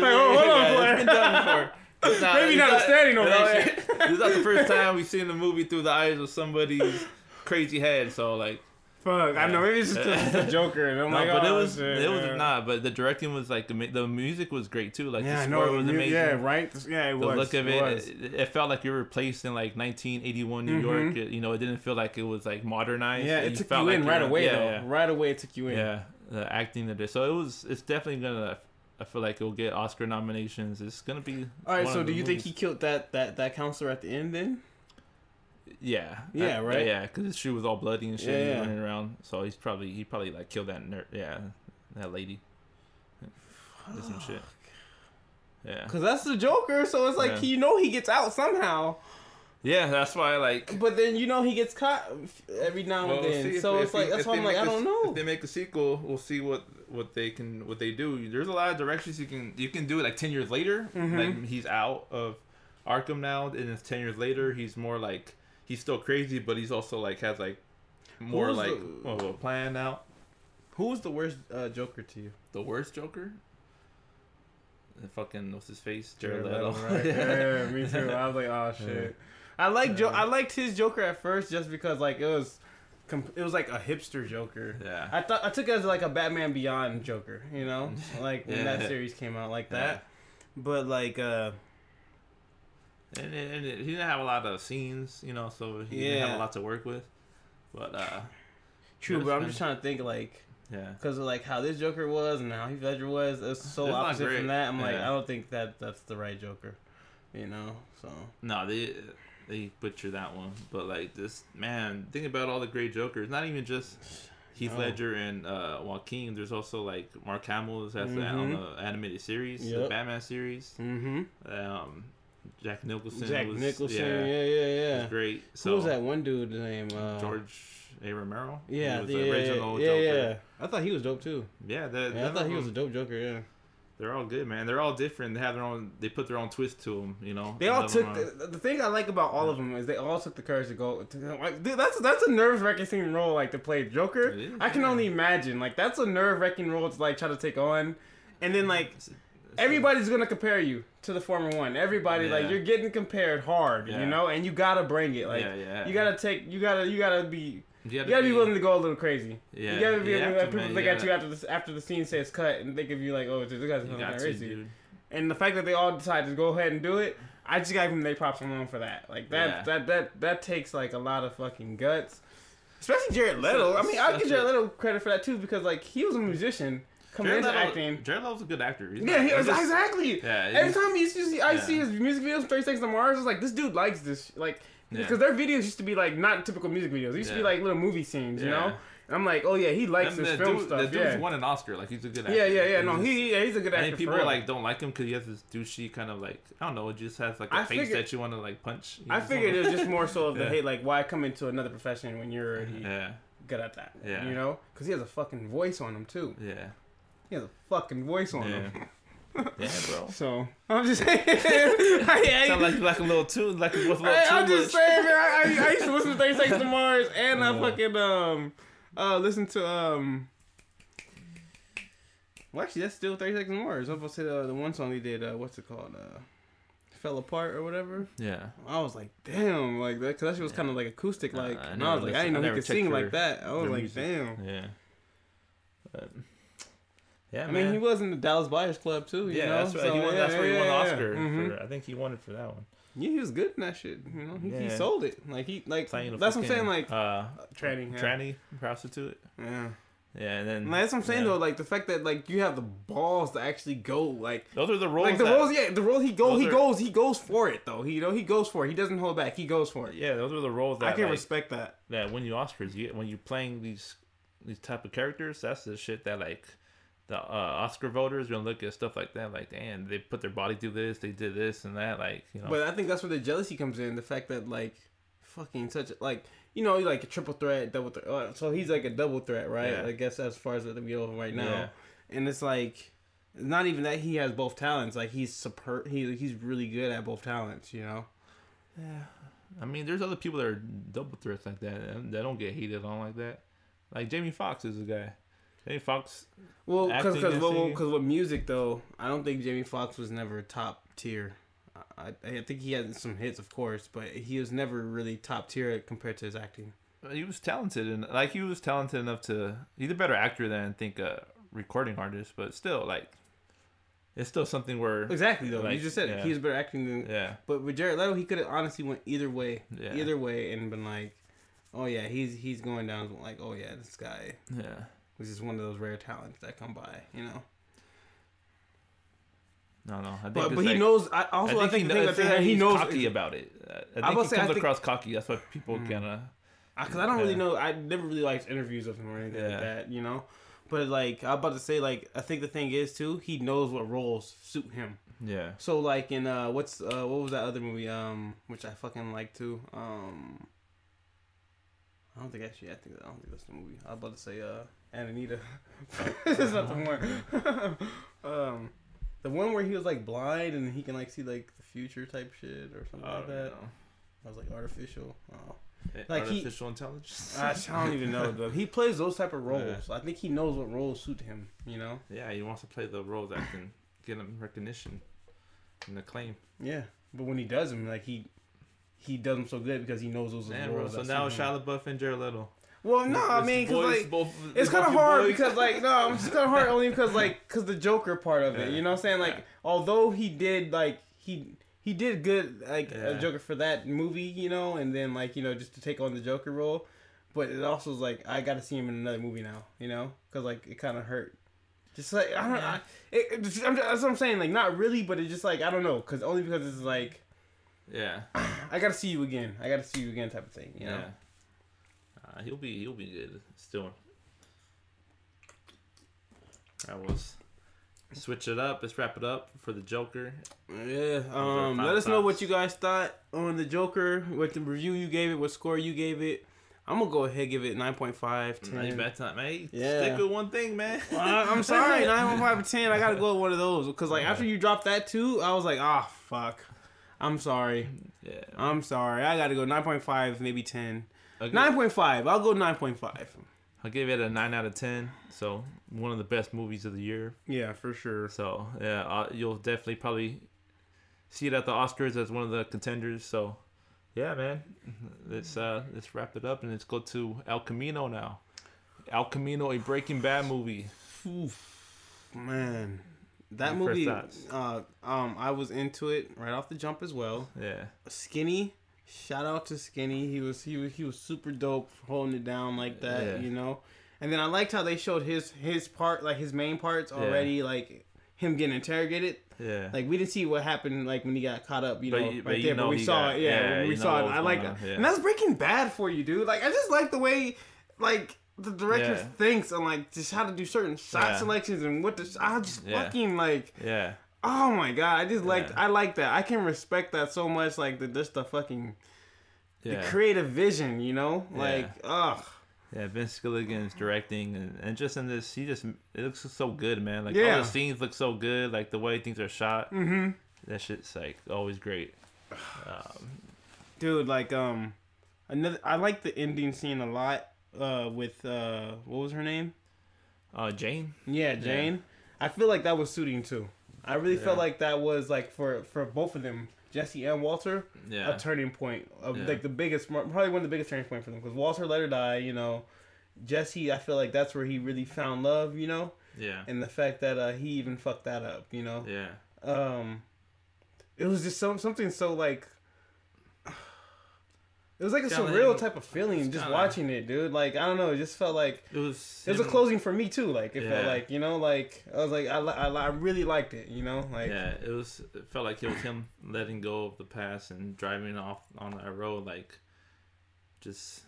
Wait, hold on, yeah, it's been done before Not- Maybe it's not a standing it ovation. this is not the first time we've seen the movie through the eyes of somebody's crazy head so like Fuck, I know maybe it's just it's a Joker, and I'm no, like, but it oh, was shit, it was yeah. not but the directing was like ama- the music was great too like Yeah, the score know. was amazing Yeah, right. Yeah, it the was. look of it, it, it, it felt like you were placed in like 1981 New Mhm. York. It, you know, it didn't feel like it was like modernized. Yeah, You it took you like in right were- away yeah, though. Yeah, Right away, it took you in. yeah, the acting of it. So it was. It's definitely gonna. I feel like it'll get Oscar nominations. It's gonna be. All right, so do you think he killed that that that counselor at the end then? Yeah. Yeah, I- right? Yeah, because his shoe was all bloody and shit. Yeah, yeah. running around. So he's probably he probably like killed that nerd. Yeah, that lady. Did some shit. Yeah. Cause that's the Joker, so it's like Yeah. you know he gets out somehow, Yeah, that's why like. but then you know he gets caught every now Well, and then. see if- so if it's like that's why they I'm like I make a don't know. If they make a sequel, we'll see what what they can what they do. There's a lot of directions you can you can do it like ten years later. Mhm. Like he's out of Arkham now, and it's ten years later. He's more like he's still crazy, but he's also like has like more Who's like the- of a plan now. Who was the worst uh, Joker to you? The worst Joker. The fucking what's his face? Jared, Jared Leto. Leto, right? yeah, me too. I was like, oh shit. I like jo- I liked his Joker at first just because like it was, it was like a hipster Joker. yeah. I thought I took it as like a Batman Beyond Joker, you know, like when that series came out, like Yeah. that. But like, uh, And, it- and he didn't have a lot of scenes, you know, so he didn't have a lot to work with. But uh, true. But I'm just trying to think like. yeah. Because of like how this Joker was and how Heath Ledger was, it's so It's opposite from that. I'm like, I don't think that that's the right Joker, you know. So No, they they butcher that one. But like this man, think about all the great Jokers. Not even just Heath No. Ledger and uh, Joaquin. There's also like Mark Hamill has that on the animated series, the Batman series. mm-hmm. Um, Jack Nicholson. Jack was, Nicholson, yeah, yeah, yeah, yeah. was great. Who So was that one dude name? Uh, George A. Romero. Yeah, he was yeah, the original yeah, Joker. yeah. I thought he was dope too. Yeah, the, Yeah, I thought he was a dope Joker. Yeah. They're all good, man. They're all different. They have their own. They put their own twist to them. You know. They all took the, the thing I like about all of them is they all took the courage to go. To, like, dude, that's that's a nerve wracking role like to play Joker. Is, I can yeah. only imagine like that's a nerve wracking role to like try to take on, and then like It's- it's- everybody's gonna compare you to the former one. Everybody like you're getting compared hard, Yeah. you know, and you gotta bring it. Like Yeah, yeah. you gotta take, you gotta, you gotta be, You you gotta be willing to go a little crazy. Yeah, you gotta be willing to to, people man. look at you after this after the scene says cut and think of you like, oh, this guy's You kind got of to, crazy. And the fact that they all decided to go ahead and do it, I just gotta give them they props alone for that. Like that, Yeah. that, that, that takes like a lot of fucking guts. Especially Jared Leto. I mean, I Such give Jared Leto credit for that too because like he was a musician coming Jared into Leto, acting. Jared Leto's a good actor. He's Yeah, not- he, just- exactly. Yeah, Every time you see, I Yeah. see his music videos, Thirty Seconds to Mars, it's like this dude likes this, like, Yeah. because their videos used to be like not typical music videos. They used to be like little movie scenes, you know. And I'm like, oh yeah, he likes And this film dude, stuff. the dude's yeah. won an Oscar. Like he's a good actor. yeah, yeah, yeah. He's No, he, yeah, he's a good actor. And people like don't like him because he has this douchey kind of like I don't know. It just has like a I face figured- that you want to like punch. I figured it was just more so of the Yeah. hate, like why come into another profession when you're already Yeah, good at that? Yeah. You know, because he has a fucking voice on him too. yeah, He has a fucking voice on yeah, him. Yeah, bro. So I'm just saying. I, Sound like like a little tune, like with a little I. I'm just saying, man. I, I, I used to listen to 30 Seconds to Mars, and I fucking um, uh, listen to um. Well, actually, that's still 30 Seconds to Mars. I was about to say the, the one song he did. Uh, what's it called? Uh, Fell apart or whatever. Yeah, I was like, damn, like that, cause that shit was Yeah. kind of like acoustic, like. I and I was like, I didn't know I he could sing like that. I was like, music. damn. yeah. But, yeah, I man. mean, he was in the Dallas Buyers Club too. You yeah, know? that's right. So, he won, yeah, that's where he yeah, won the yeah, Oscar. mhm. For, I think he won it for that one. Yeah, he was good in that shit. You know, he, he sold it. Like he, like Playing that's what I'm saying. Like uh, tranny, yeah. tranny prostitute. yeah. Yeah, and then Like, that's what I'm saying yeah. though. Like the fact that like you have the balls to actually go. Like Those are the roles. like the that, roles. Yeah, the role he go. He are- goes. He goes for it though. He you know he goes for it. He doesn't hold back. He goes for it. Yeah, those are the roles that I can like, respect that. that when you Oscars. You when you're playing these these type of characters. That's the shit that like the uh, Oscar voters gonna look at stuff like that. Like, damn, they put their body through this. They did this and that. Like, you know. But I think that's where the jealousy comes in. The fact that like fucking such like you know he's like a triple threat, double threat. Uh, so he's like a double threat, right? Yeah. I guess as far as what we right now. Yeah. And it's like not even that he has both talents. Like he's super. He he's really good at both talents. You know. yeah, I mean, there's other people that are double threats like that and that don't get hated on like that. Like Jamie Foxx is a guy. Jamie Foxx. Well, because Acting because and well, because with music though, I don't think Jamie Foxx was never top tier. I, I think he had some hits, of course, but he was never really top tier compared to his acting. Uh, he was talented and like he was talented enough to. He's a better actor than I think a recording artist, but still like. It's still something where Exactly though, Like, you just said it. yeah. He was better acting than. yeah But with Jared Leto, he could have honestly went either way, Yeah. either way, and been like, "Oh yeah, he's he's going down like, oh yeah, this guy yeah was just one of those rare talents that come by, you know." no no I think But but he knows. I also I think, he, the thing, kn- I think that he knows cocky about it. I I think he say, I comes think- across cocky. That's why people Mm. kind of. because I don't really know. I never really liked interviews of him or anything like that, you know. But like I'm about to say, like I think the thing is too, he knows what roles suit him. Yeah. So like in uh, what's uh, what was that other movie um, which I fucking like too um. I don't think actually. I think I don't think that's the movie. I was about to say uh, and Anita. it's not the one. um, the one where he was like blind and he can like see like the future type shit or something like don't that. know. I was like artificial. Oh. Like Like, he- artificial intelligence. I I don't even know though. He plays those type of roles. Yeah. I think he knows what roles suit him. You know. yeah, he wants to play the role that can get him recognition and acclaim. Yeah. But when he does them, like he he does them so good because he knows those Yeah, roles. So now. Shia LaBeouf and Jared Leto. Well, no, I mean, boys- like both- it's kind of hard boys. because like no, it's kind of hard only because like because the Joker part of it. Yeah. You know what I'm saying? Like Yeah. although he did like he. He did good, like a Joker for that movie, you know, and then like you know just to take on the Joker role, but it also was like I got to see him in another movie now, you know, because like it kind of hurt. Just like I don't, I, it, just, I'm, that's what I'm saying. Like not really, but it's just like I don't know, because only because it's like yeah. I got to see you again. I got to see you again, type of thing. You know. Yeah. Uh, he'll be he'll be good still. I was switch it up. Let's wrap it up for the Joker. Yeah. Um. Let us know what you guys thought on the Joker. What the review you gave it. What score you gave it. I'm gonna go ahead and give it 9.5, Nah, you 10. better not, man. You Yeah. Stick with one thing, man. Well, I- I'm sorry, 9.5 to 10. I gotta go with one of those because like after you dropped that too, I was like, ah, fuck. I'm sorry. yeah. I'm sorry. I gotta go 9.5, maybe 10. I'll 9.5. I'll go 9.5. I'll give it a nine out of ten. So one of the best movies of the year. Yeah, for sure. So yeah, uh, you'll definitely probably see it at the Oscars as one of the contenders. So yeah, man, let's uh let's wrap it up and let's go to El Camino now. El Camino, a Breaking Bad movie. Man, that movie. Uh, um, I was into it right off the jump as well. Yeah, Skinny, shout out to Skinny. He was he was he was super dope holding it down like that. Yeah. You know. And then I liked how they showed his his part, like his main parts already, like him getting interrogated. yeah. Like we didn't see what happened, like when he got caught up, you know, but right there. But we saw got- it, yeah, yeah, we saw it. I like that, yeah. and that's Breaking Bad for you, dude. Like I just like the way, like the director Yeah. thinks and like just how to do certain shot Yeah. selections and what the I just Yeah. fucking like. yeah, Oh my god, I just like Yeah. I like that. I can respect that so much. Like the just the fucking yeah. the creative vision, you know. Like ugh, Yeah, Vince Gilligan's directing, and, and just in this, he just it looks so good, man. Like Yeah. all the scenes look so good, like the way things are shot. mm-hmm. That shit's like always great. Um, dude. Like um, another. I like the ending scene a lot. Uh, with uh, what was her name? uh, Jane. Yeah, Jane. I feel like that was suiting too. I really felt like that was like for for both of them, Jesse and Walter, Yeah, a turning point of Yeah. like the biggest, probably one of the biggest turning point for them because Walter let her die. You know, Jesse, I feel like that's where he really found love. You know, yeah, and the fact that uh, he even fucked that up. You know, yeah, um, it was just some something so like. It was like a surreal type of feeling just watching it, dude. Like I don't know, it just felt like It was. it was a closing for me too. Like it felt like you know, like I was like I, I, I really liked it. You know, like Yeah, it was. It felt like it was him letting go of the past and driving off on that road, like just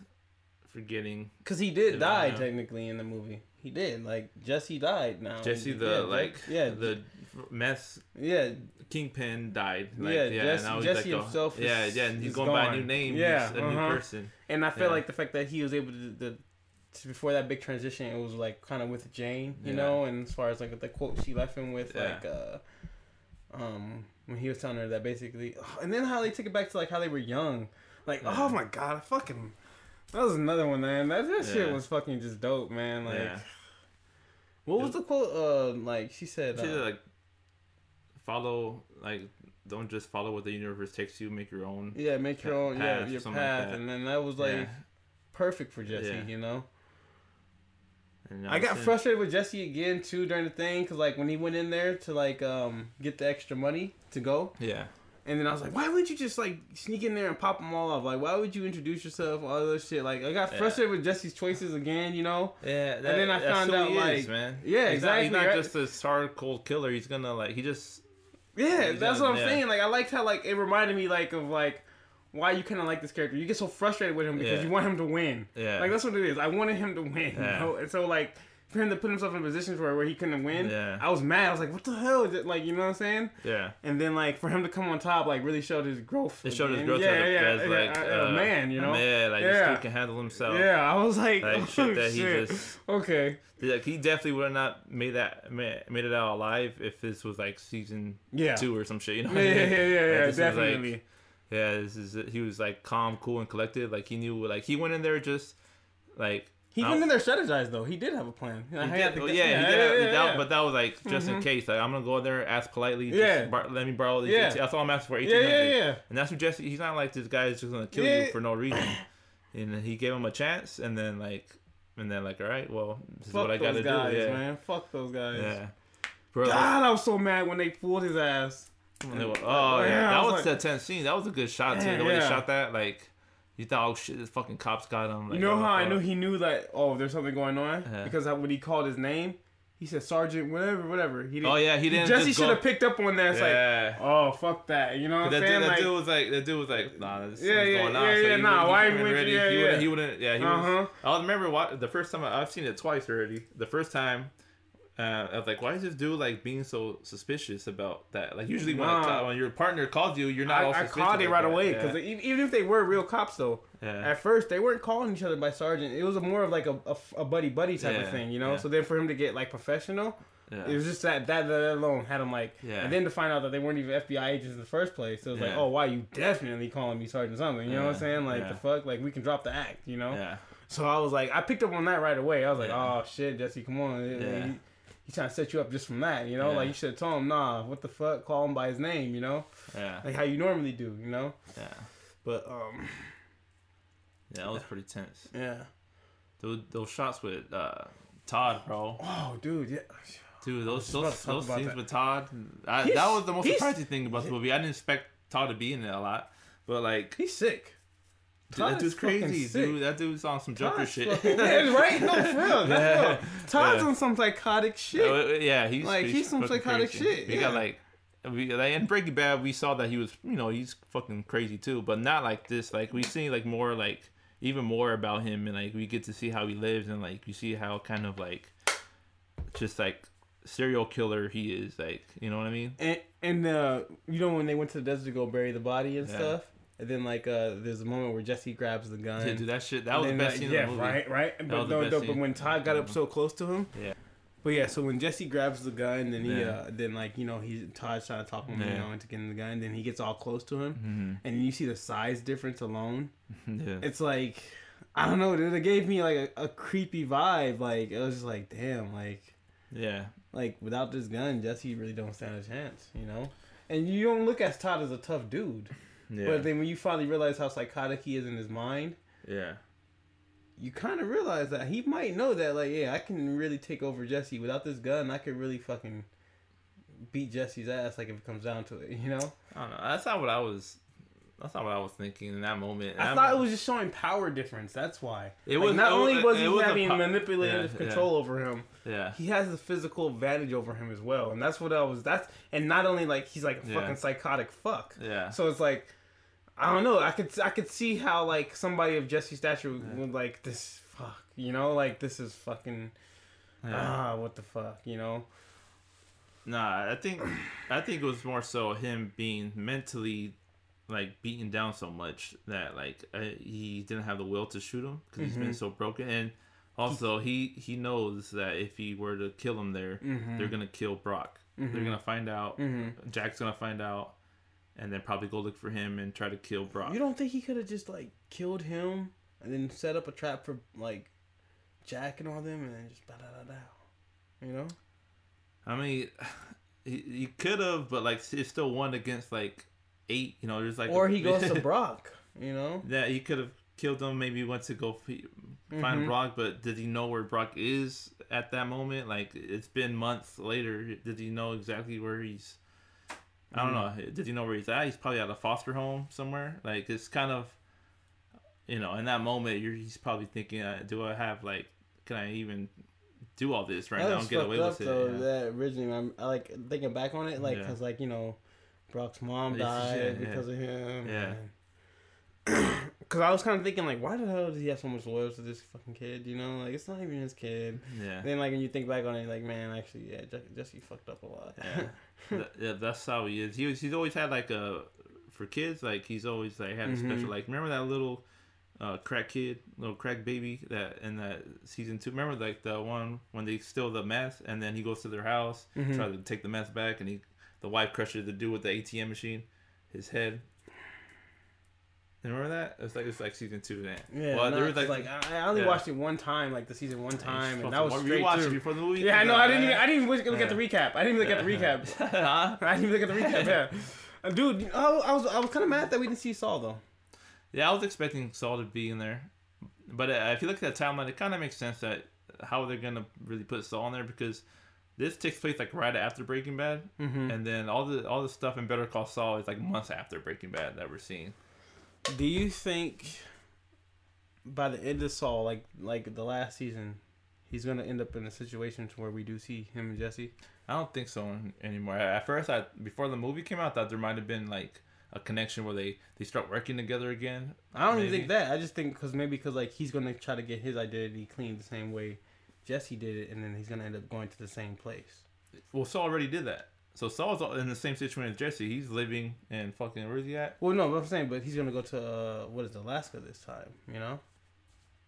forgetting because he did die technically in the movie. He did. Like Jesse died now. Jesse. The Yeah, like yeah, the mess yeah, kingpin died. Like, Yeah, yeah, Jesse- and Jesse like, oh, himself is- yeah, yeah, and he's going by a new name. Yeah, he's a uh-huh. new person. and I feel Yeah. like the fact that he was able to Before that big transition, it was like kind of with Jane, you Yeah. know, and as far as like the quote she left him with, like, uh, um, when he was telling her that basically, and then how they took it back to like how they were young, like, oh my god, I fucking, that was another one, man. That, that shit was fucking just dope, man. Like, yeah, what was the quote? Uh, like she said, She uh, said, like follow, like don't just follow what the universe takes you. Make your own. yeah, make your own, yeah, path or your something like path, and then that was like yeah. perfect for Jesse, Yeah. you know. I got frustrated with Jesse again too during the thing because like when he went in there to like um get the extra money to go, Yeah, and then I was like, why wouldn't you just like sneak in there and pop them all off? Like, why would you introduce yourself? All this shit. Like, I got Yeah. frustrated with Jesse's choices again. You know? yeah. That, then I found out, he is, like- man. Yeah, he's Not, exactly, he's not right? just a star cold killer. He's gonna like he just Yeah, He's that's done, what I'm yeah. saying. Like, I liked how like it reminded me like of like why you kind of like this character. You get so frustrated with him because Yeah. you want him to win. yeah Like that's what it is. I wanted him to win. Yeah. You know? And so like for him to put himself in positions where, where he couldn't win, Yeah. I was mad. I was like, what the hell is it? Like, you know what I'm saying? yeah. And then like for him to come on top, like really showed his growth. It showed his growth yeah, as, yeah, as yeah, like a, uh, man, you know. man, like Yeah. this dude can handle himself. Yeah, I was like, Like oh, shit that he shit. just okay. like he definitely would have not made that made, made it out alive if this was like season Yeah. two or some shit. You know? Yeah, yeah, yeah, yeah, yeah, Like, this was, like. Yeah, this is he was like calm, cool, and collected. Like he knew, like he went in there just like he went in there strategized though. He did have a plan. He did, had to- yeah, he did. yeah, that- yeah. but that was like just in Mhm. case. Like I'm gonna go in there, ask politely. Just Yeah. bar- let me borrow these. Yeah. 18 that's all I'm asking for. yeah, 1800. yeah, yeah. And that's what Jesse. He's not like this guy is just gonna kill Yeah. you for no reason. and he gave him a chance, and then like, and then like, all right, well, this is Fuck what I those gotta guys, do. Yeah, man. Fuck those guys. yeah. Bro, God, I was so mad when they fooled his ass. were- oh Yeah, yeah, that was was, like- the tense scene. That was a good shot too. Yeah, The way they shot that, like, you thought, oh shit, the fucking cops got him. Like, you know oh, how I fuck. knew he knew that? Oh, there's something going on Yeah. because when he called his name, he said Sergeant, whatever, whatever. He didn't. Oh yeah, he didn't. Jesse should have picked up on that. It's like, Yeah. oh fuck that. You know what I'm saying? dude, that like, dude was like, that dude was like, nah, this Yeah, is yeah, going on. yeah, so yeah, nah, why ready. yeah, he yeah. wouldn't. He wouldn't. Yeah, he uh huh. was. I remember what the first time I, I've seen it twice already. The first time, Uh, I was like, why is this dude like being so suspicious about that? Like usually when, Nah. when your partner calls you, you're not. all I, I called it right that. away Yeah. because even if they were real cops, though, Yeah. at first they weren't calling each other by sergeant. It was a more of like a, a, a buddy buddy type Yeah, of thing, you know. yeah. So then for him to get like professional, yeah. it was just that, that that alone had him like. Yeah. And then to find out that they weren't even FBI agents in the first place, it was like, Yeah. oh, why you definitely calling me sergeant something? You know what I'm saying? Like yeah. the fuck, like we can drop the act, you know. yeah. So I was like, I picked up on that right away. I was like, Yeah. oh shit, Jesse, come on. Yeah. He, he's trying to set you up just from that, you know. Yeah. Like you should have told him, nah, what the fuck, call him by his name, you know, Yeah. like how you normally do, you know. Yeah. But um, Yeah. That was pretty tense. yeah. Those, those shots with uh, Todd, bro. Oh, dude, yeah. Dude, those those, those scenes that. with Todd. I, that was the most surprising thing about the movie. I didn't expect Todd to be in it a lot, but like He's sick. Dude, that is dude's crazy, dude. That dude's on some Joker shit. fucking- yeah, right? No, for real. That's Yeah. real. Todd's Yeah. on some psychotic shit. Uh, yeah, he's Like, he's some psychotic crazy. shit, We yeah. got like, we like in Breaking Bad, we saw that he was, you know, he's fucking crazy too, but not like this. Like we see like more like even more about him, and like we get to see how he lives, and like you see how kind of like just like serial killer he is. Like you know what I mean? And and uh, you know when they went to the desert to go bury the body and Yeah. stuff, and then like uh, there's a moment where Jesse grabs the gun. Yeah, dude, that shit. That was the best then, scene like, in the movie. Yeah, right, right. But, was the no, no, but when Todd got up so close to him. Yeah. But yeah, so when Jesse grabs the gun, then he, Yeah. uh, then like you know, he Todd's trying to talk him, you Yeah. know, into getting the gun. Then he gets all close to him, hmm and you see the size difference alone. Yeah. It's like, I don't know, dude. It gave me like a, a creepy vibe. Like it was just like, damn, like Yeah. like without this gun, Jesse really don't stand a chance, you know. And you don't look at Todd as a tough dude, Yeah. but then when you finally realize how psychotic he is in his mind, yeah. you kind of realize that he might know that, like, yeah, I can really take over Jesse without this gun. I could really fucking beat Jesse's ass, like if it comes down to it, you know. I don't know. That's not what I was. That's not what I was thinking in that moment. I That thought it was just showing power difference. That's why. It Like, was- not it only was- he was having po- manipulative Yeah, yeah. control over him, Yeah. he has a physical advantage over him as well, and that's what I was. That's and not only like he's like a Yeah. fucking psychotic fuck. Yeah. So it's like, I don't know. I could I could see how like somebody of Jesse's stature would, would like this fuck. You know, like this is fucking Yeah. ah what the fuck. You know. Nah, I think I think it was more so him being mentally like beaten down so much that like uh, he didn't have the will to shoot him because he's been Mhm. so broken and also he he knows that if he were to kill him there Mhm. they're gonna kill Brock Mhm. they're gonna find out Mm-hmm. Jack's gonna find out and then probably go look for him and try to kill Brock You don't think he could have just like killed him and then set up a trap for like Jack and all them and then just da da da da. You know. I mean he, he could have but like it's still one against like eight you know there's like or a- he goes to Brock. You know. Yeah, he could have killed him. Maybe went to go find Mhm. Brock, but did he know where Brock is at that moment? Like it's been months later. Did he know exactly where he's? I don't Mm-hmm. know. Did he know where he's at? He's probably at a foster home somewhere. Like it's kind of, you know, in that moment, you're he's probably thinking, uh, "Do I have like, can I even do all this right That now and get away up with it?" though. Yeah. That originally, I'm I like thinking back on it, like Yeah. because like you know, Brock's mom died yeah, because of him. Yeah. Because I was kind of thinking like, why the hell does he have so much loyalty to this fucking kid? You know, like it's not even his kid. yeah. Then like when you think back on it, like man, actually, yeah, Je- Jesse fucked up a lot. Yeah. Yeah, that's how he is. He was, he's always had like a for kids like he's always like had a Mhm. special like remember that little uh, crack kid, little crack baby that in that season two. Remember like the one when they steal the meth and then he goes to their house, Mhm. try to take the meth back, and he the wife crushes the dude with the ATM machine, his head. Remember that? It's like it's like season two. Then. Yeah, well, there was like, like I, I only yeah. watched it one time, like the season one time, and that was straight rewatch it before the movie. Yeah, I know. I didn't. Even, I didn't even look, at the recap. I didn't even look at the recap. Huh? I didn't even look at the recap. Yeah, Uh, dude. I, I was I was kind of mad that we didn't see Saul though. Yeah, I was expecting Saul to be in there, but uh, if you look at the timeline, it kind of makes sense that how they're gonna really put Saul in there because this takes place like right after Breaking Bad, Mm-hmm. and then all the all the stuff in Better Call Saul is like months after Breaking Bad that we're seeing. Do you think by the end of Saul, like like the last season, he's gonna end up in a situation to where we do see him and Jesse? I don't think so anymore. At first, I before the movie came out, I thought there might have been like a connection where they they start working together again. I don't even think that. I just think because maybe because like he's gonna try to get his identity clean the same way Jesse did it, and then he's gonna end up going to the same place. Well, Saul already did that. So Saul's in the same situation as Jesse. He's living in fucking where's he at? Well, no, but I'm saying, but he's gonna go to uh, what is Alaska this time? You know.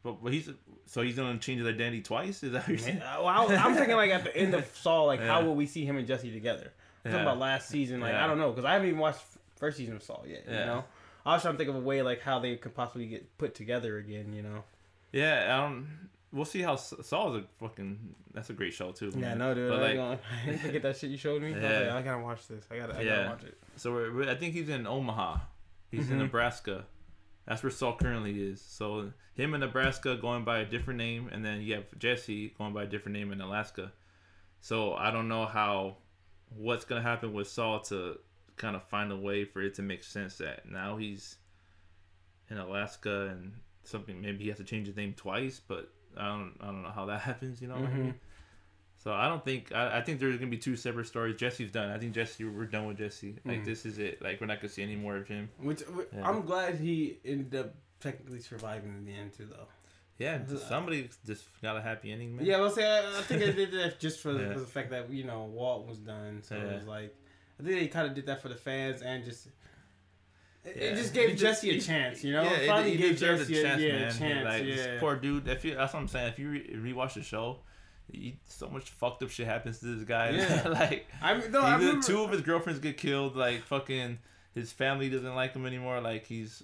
But, but he's so he's gonna change his identity twice. Is that what you're saying? Man, well, I, I'm thinking like at the end of Saul, like how will we see him and Jesse together? I'm talking about last season. Like Yeah. I don't know because I haven't even watched first season of Saul yet. You know. I was trying to think of a way like how they could possibly get put together again. You know. Yeah, I don't. We'll see how Saul's a fucking. That's a great show too. Yeah, man. no, dude. But I, like, gonna, I that shit you showed me. I, Yeah. like, I gotta watch this. I gotta, I Yeah. gotta watch it. so we're, we're- I think he's in Omaha. He's in Mhm. Nebraska. That's where Saul currently is. So him in Nebraska going by a different name, and then you have Jesse going by a different name in Alaska. So I don't know how, what's gonna happen with Saul to kind of find a way for it to make sense that now he's in Alaska and something maybe he has to change his name twice, but I don't I don't know how that happens. You know. what I mean? So I don't think I, I think there's gonna be two separate stories. Jesse's done. I think Jesse we're done with Jesse. Like Mhm. this is it. Like we're not gonna see any more of him. Which, Yeah. I'm glad he ended up technically surviving in the end too, though. Yeah, Uh, somebody just got a happy ending, man. Yeah, well, say I, I think they did that just for, Yeah. for the fact that you know Walt was done. So it was like I think they kind of did that for the fans and just. It, Yeah. it just gave He Jesse a chance, you know. Yeah, It it, finally gave Jesse a chance, yeah, man. a chance. Like this poor dude. If you, that's what I'm saying. If you re- rewatch the show, you, so much fucked up shit happens to this guy. Yeah. like I no, I remember, two of his girlfriends get killed. Like fucking, his family doesn't like him anymore. Like he's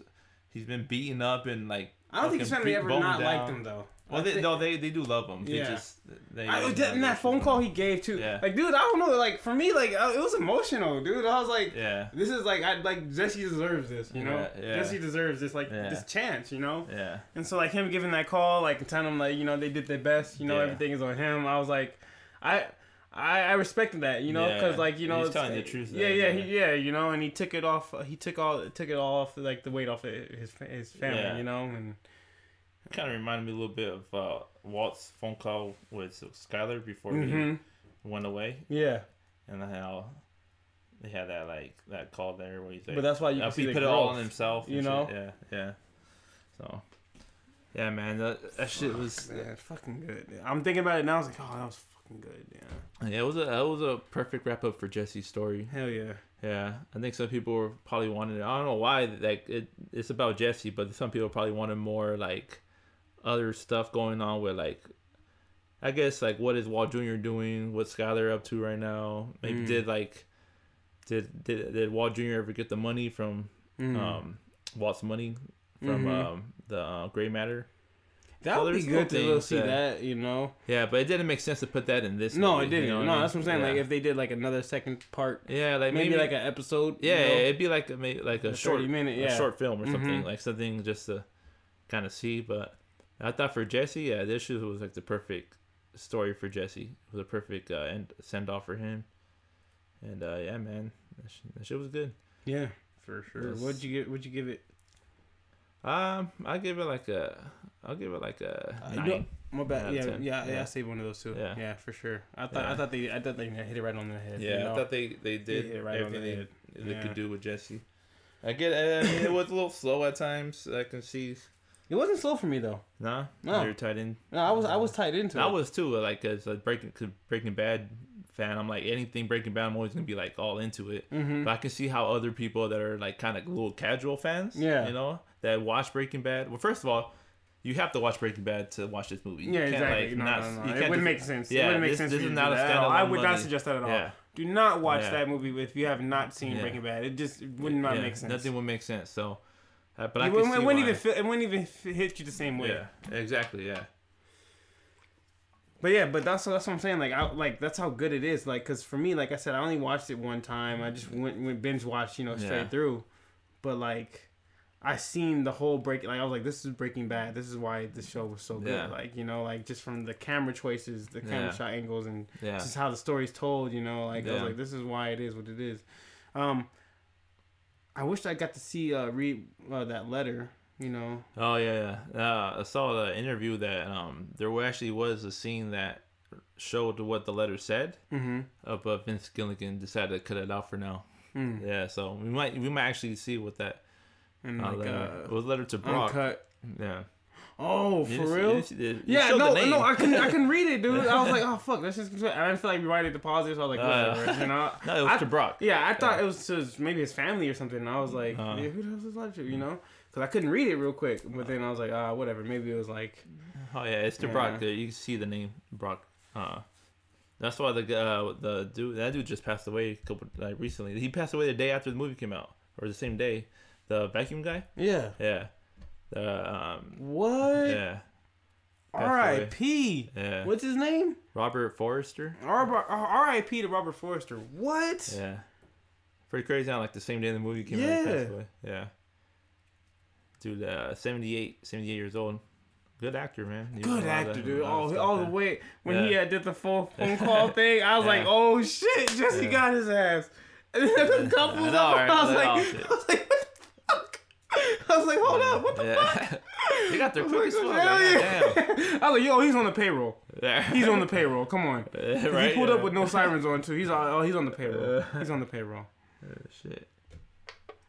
he's been beaten up and like. I don't think his family ever not liked down. him though. Well, they, no, they they do love him. They Yeah. just they. I, that, and that phone call he gave too. Yeah. Like, dude, I don't know. Like for me, like uh, it was emotional, dude. I was like, Yeah. this is like, I like Jesse deserves this, you know. Yeah, yeah. Jesse deserves this, like this chance, you know. Yeah. And so like him giving that call, like telling him like you know they did their best, you know everything is on him. I was like, I. I, I respected that, you know, because like you know, He's telling the truth Yeah, yeah, yeah. he, yeah, you know, and he took it off. He took all, took it all off, like the weight off of his his family, you know, and Kind of reminded me a little bit of uh, Walt's phone call with Skyler before hmm he went away, yeah. and how they had that like that call there where he's like, But that's why you uh, he put it all on himself. you shit. know? Yeah, yeah. So, yeah, man, that, that shit was. Man, fucking good. I'm thinking about it now. I was like, oh, that was fucking good. Yeah. Yeah, it was a that was a perfect wrap up for Jesse's story. Hell yeah. Yeah, I think some people were probably wanted. I don't know why. Like it, it's about Jesse, but some people probably wanted more like other stuff going on with like. I guess like what is Walt Jr. doing? What's Skyler up to right now? Maybe Mm. did like, did did did Walt Jr. ever get the money from Mm. um Walt's money from Mhm. um the uh, Gray Matter? that so would be good to go see that- that. You know. Yeah, but it didn't make sense to put that in this. No, movie, it didn't. you know no, I mean? that's what I'm saying. Like if they did like another second part, yeah, like maybe, maybe, like an episode. you Yeah, know? it'd be like a maybe like a, A short 30 minute, a yeah. short film or something Mhm. like something just to kind of see. But I thought for Jesse, yeah, this shit was like the perfect story for Jesse. It was a perfect uh, end send off for him. And uh, yeah, man, that shit, that shit was good. Yeah, for sure. What'd you give? What'd you give it? Um, I give it like a, I'll give it like a Uh, nine. My bad. Yeah, yeah, yeah, Yeah. I saved one of those too. Yeah. Yeah, for sure. I thought I thought they I thought they hit it right on the head. yeah, you know? I thought they they did hit it right on the everything head. they, they Yeah. could do with Jesse. I get. I mean, it was a little slow at times. I can see. It wasn't slow for me though. Nah, No. you're tied in. No, I was I was tied into it. I it. was too. Like as a Breaking cause Breaking Bad fan, I'm like anything Breaking Bad. I'm always gonna be like all into it. Mm-hmm. But I can see how other people that are like kind of little casual fans, Yeah. you know, that watch Breaking Bad. Well, first of all, you have to watch Breaking Bad to watch this movie. Yeah, exactly. like, no, not- no, no. It wouldn't just- make sense. Yeah, it wouldn't make this- sense. this is not a do that at all. I standalone would not movie. suggest that at all. Yeah, Do not watch Yeah. that movie if you have not seen Yeah. Breaking Bad. It just would not yeah, make sense. Nothing would make sense. So, uh, but I it, wouldn't- it wouldn't even feel, it wouldn't even hit you the same way. Yeah, exactly. Yeah, But yeah, but that's that's what I'm saying. Like, I, like that's how good it is. Like, cause for me, like I said, I only watched it one time. I just went, went binge watched, you know, straight Yeah. through. But like, I seen the whole break. Like, I was like, this is Breaking Bad. This is why the show was so good. Yeah. Like, you know, like just from the camera choices, the camera Yeah. shot angles, and just how the story's told. You know, like I was like, this is why it is what it is. Um, I wish I got to see uh read uh, that letter. You know, Oh yeah, yeah. Uh, I saw the interview that um there actually was a scene that showed what the letter said. mm-hmm. Uh, but Vince Gilligan decided to cut it out for now. mm. Yeah, so we might we might actually see what that and uh, like letter uh, it was letter to Brock. uncut. Yeah, Oh, for didn't see- you real? didn't see Yeah, no, no, I can't, I couldn't read it, dude. I was like, oh fuck, that's just. I didn't feel like rewriting the pauses. So I was like, Uh, you know. No, it was I- to Brock. Yeah, I thought it was just maybe his family or something. And I was like, Uh. yeah, who the hell's this live You know, because I couldn't read it real quick. But then I was like, ah, whatever. Maybe it was like, Oh yeah, it's to Yeah. Brock. There, you can see the name Brock. Uh, that's why the uh, the dude that dude just passed away a couple like recently. He passed away the day after the movie came out, or the same day. The vacuum guy. yeah, Yeah. The um. what? Yeah. R.I.P. Yeah. What's his name? Robert Forster. R- R.I.P. to Robert Forster. What? Yeah. Pretty crazy. How like the same day the movie came out. Yeah. passed. Yeah. Dude, uh, 78, 78 years old. Good actor, man. He Good in a lot of- actor, dude. of All, all the yeah. way when he uh, did the phone phone call thing, I was like, oh shit, Jesse Yeah. got his ass. And then the Yeah. couple, right? I was Like, like, oh, I was like, what the fuck? I was like, hold up, what the yeah. they got their fuck? quick as fuck. Hell Like, yeah. damn. I was like, yo, he's on the payroll. Yeah. He's on the payroll. Come on. right? he pulled yeah. up with no sirens on too. He's on. Oh, he's on the payroll. Uh. He's on the payroll. Uh, shit.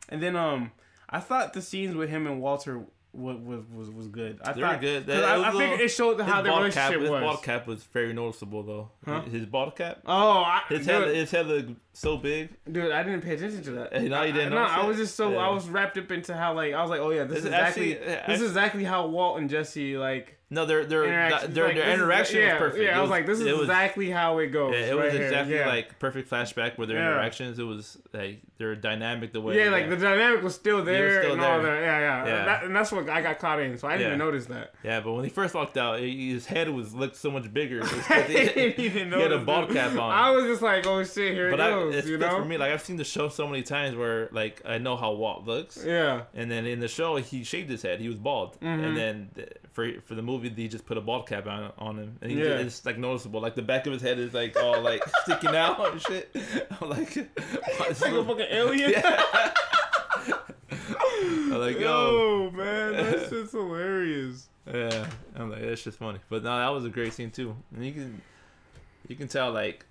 And then um, I thought the scenes with him and Walter was was was, was good. I They were thought good. That- I, was figured it showed how their bald cap, relationship his was. bald cap was very noticeable though. Huh? His bald cap. Oh, I, His dude, head, his head looked so big. dude, I didn't pay attention to that. Hey, now you didn't No, I was just so Yeah. I was wrapped up into how like I was like, oh yeah, this It's is exactly actually- this is exactly how Walt and Jesse like No, their their interaction. their, like, their this is- interaction yeah, was perfect. Yeah, It I was like, this is was- exactly how it goes. Yeah, it was right here. exactly yeah. like perfect flashback with their interactions. It was like their dynamic the way. Yeah, like the dynamic was still there still and all that. Yeah, yeah. Yeah. That, and that's what I got caught in, so I didn't even notice that. yeah, but when he first walked out, his head was looked so much bigger. He, he had a bald cap on. I was just like, oh shit, here but it I, goes. it's you know? for me. Like I've seen the show so many times where like I know how Walt looks. Yeah. And then in the show, he shaved his head. He was bald. Mhm. And then th- for for the movie, they just put a bald cap on on him, and Yeah. it's like noticeable. Like the back of his head is like all like sticking out and shit. I'm like, It's like a fucking alien. yeah. I'm like, yo, Yo, man, that shit's hilarious. yeah. I'm like, that's just funny. But no, that was a great scene too. And you can you can tell like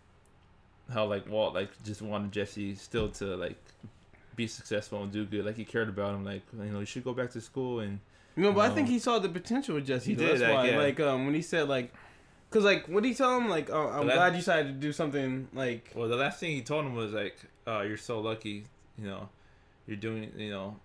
how like Walt like just wanted Jesse still to like be successful and do good. Like he cared about him. Like you know, you should go back to school and No, but I think he saw the potential with Jesse. He though. did, That's like, why. yeah. Like um, when he said like, cause like what did he tell him? Like, oh, I'm I- glad you decided to do something like. Well, the last thing he told him was like, uh, "You're so lucky, you know, you're doing, you know,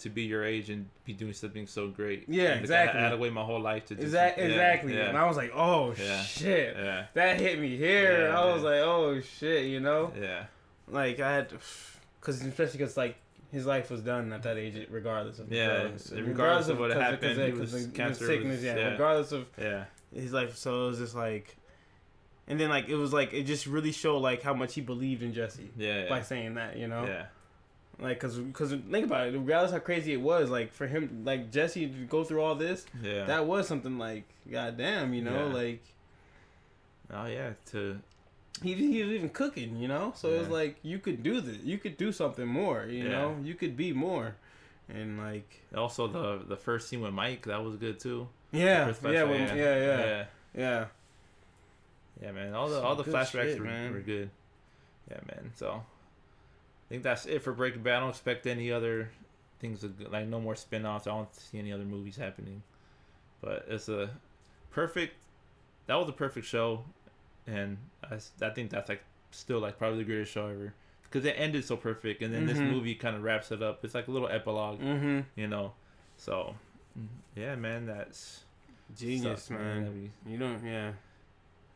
to be your age and be doing something so great." Yeah, like, exactly. I had to wait my whole life to do Exactly. something- exactly. Yeah, And I was like, oh Yeah. shit, yeah, that hit me here. Yeah, I was yeah. like, oh shit, you know. yeah, Like I had, cause especially cause like his life was done at that age, regardless of the Yeah, drugs. regardless of what cause- happened, cause, cause the cancer sickness, was- yeah, yeah. Regardless of yeah, his life, so it was just like, and then like it was like it just really showed like how much he believed in Jesse yeah, by saying that, you know. yeah. Like, cause, cause think about it. Regardless how crazy it was, like for him, like Jesse to go through all this, yeah. that was something like, goddamn, you know, Yeah. like oh yeah, to he he was even cooking, you know. So it was like you could do this, you could do something more, you Yeah. know, you could be more, and like also the the first scene with Mike that was good too. yeah, yeah, when, yeah, yeah, yeah, yeah, yeah. Yeah, man. All the Some all the flashbacks shit, were, man. were good. Yeah, man. So I think that's it for Breaking Bad. I don't expect any other things to, like no more spin-offs. I don't see any other movies happening. But it's a perfect that was a perfect show and I, I think that's like still like probably the greatest show ever because it ended so perfect and then this Mhm. movie kind of wraps it up. It's like a little epilogue, Mm-hmm. you know. So mm, yeah, man, that's Genius, sucks, man. We- You don't, yeah.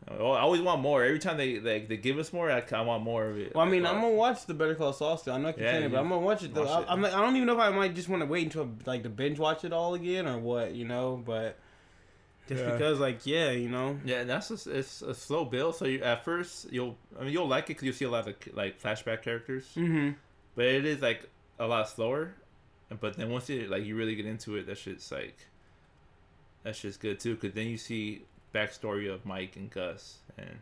Oh, I always want more. Every time they like they give us more, I, I want more of it. Well, I mean, Like, I'm gonna watch the Better Call Saul still. I'm not keep Yeah, but I'm gonna watch it though. watch I. I'm like, I don't even know if I might just want to wait until like to binge watch it all again or what, you know. But just Yeah. because, like, yeah, you know. Yeah, and that's just, it's a slow build. So you at first you'll I mean you'll like it because you'll see a lot of like flashback characters, Mm-hmm. but it is like a lot slower. But then once you like you really get into it, that shit's like that's just good too. Because then you see backstory of Mike and Gus and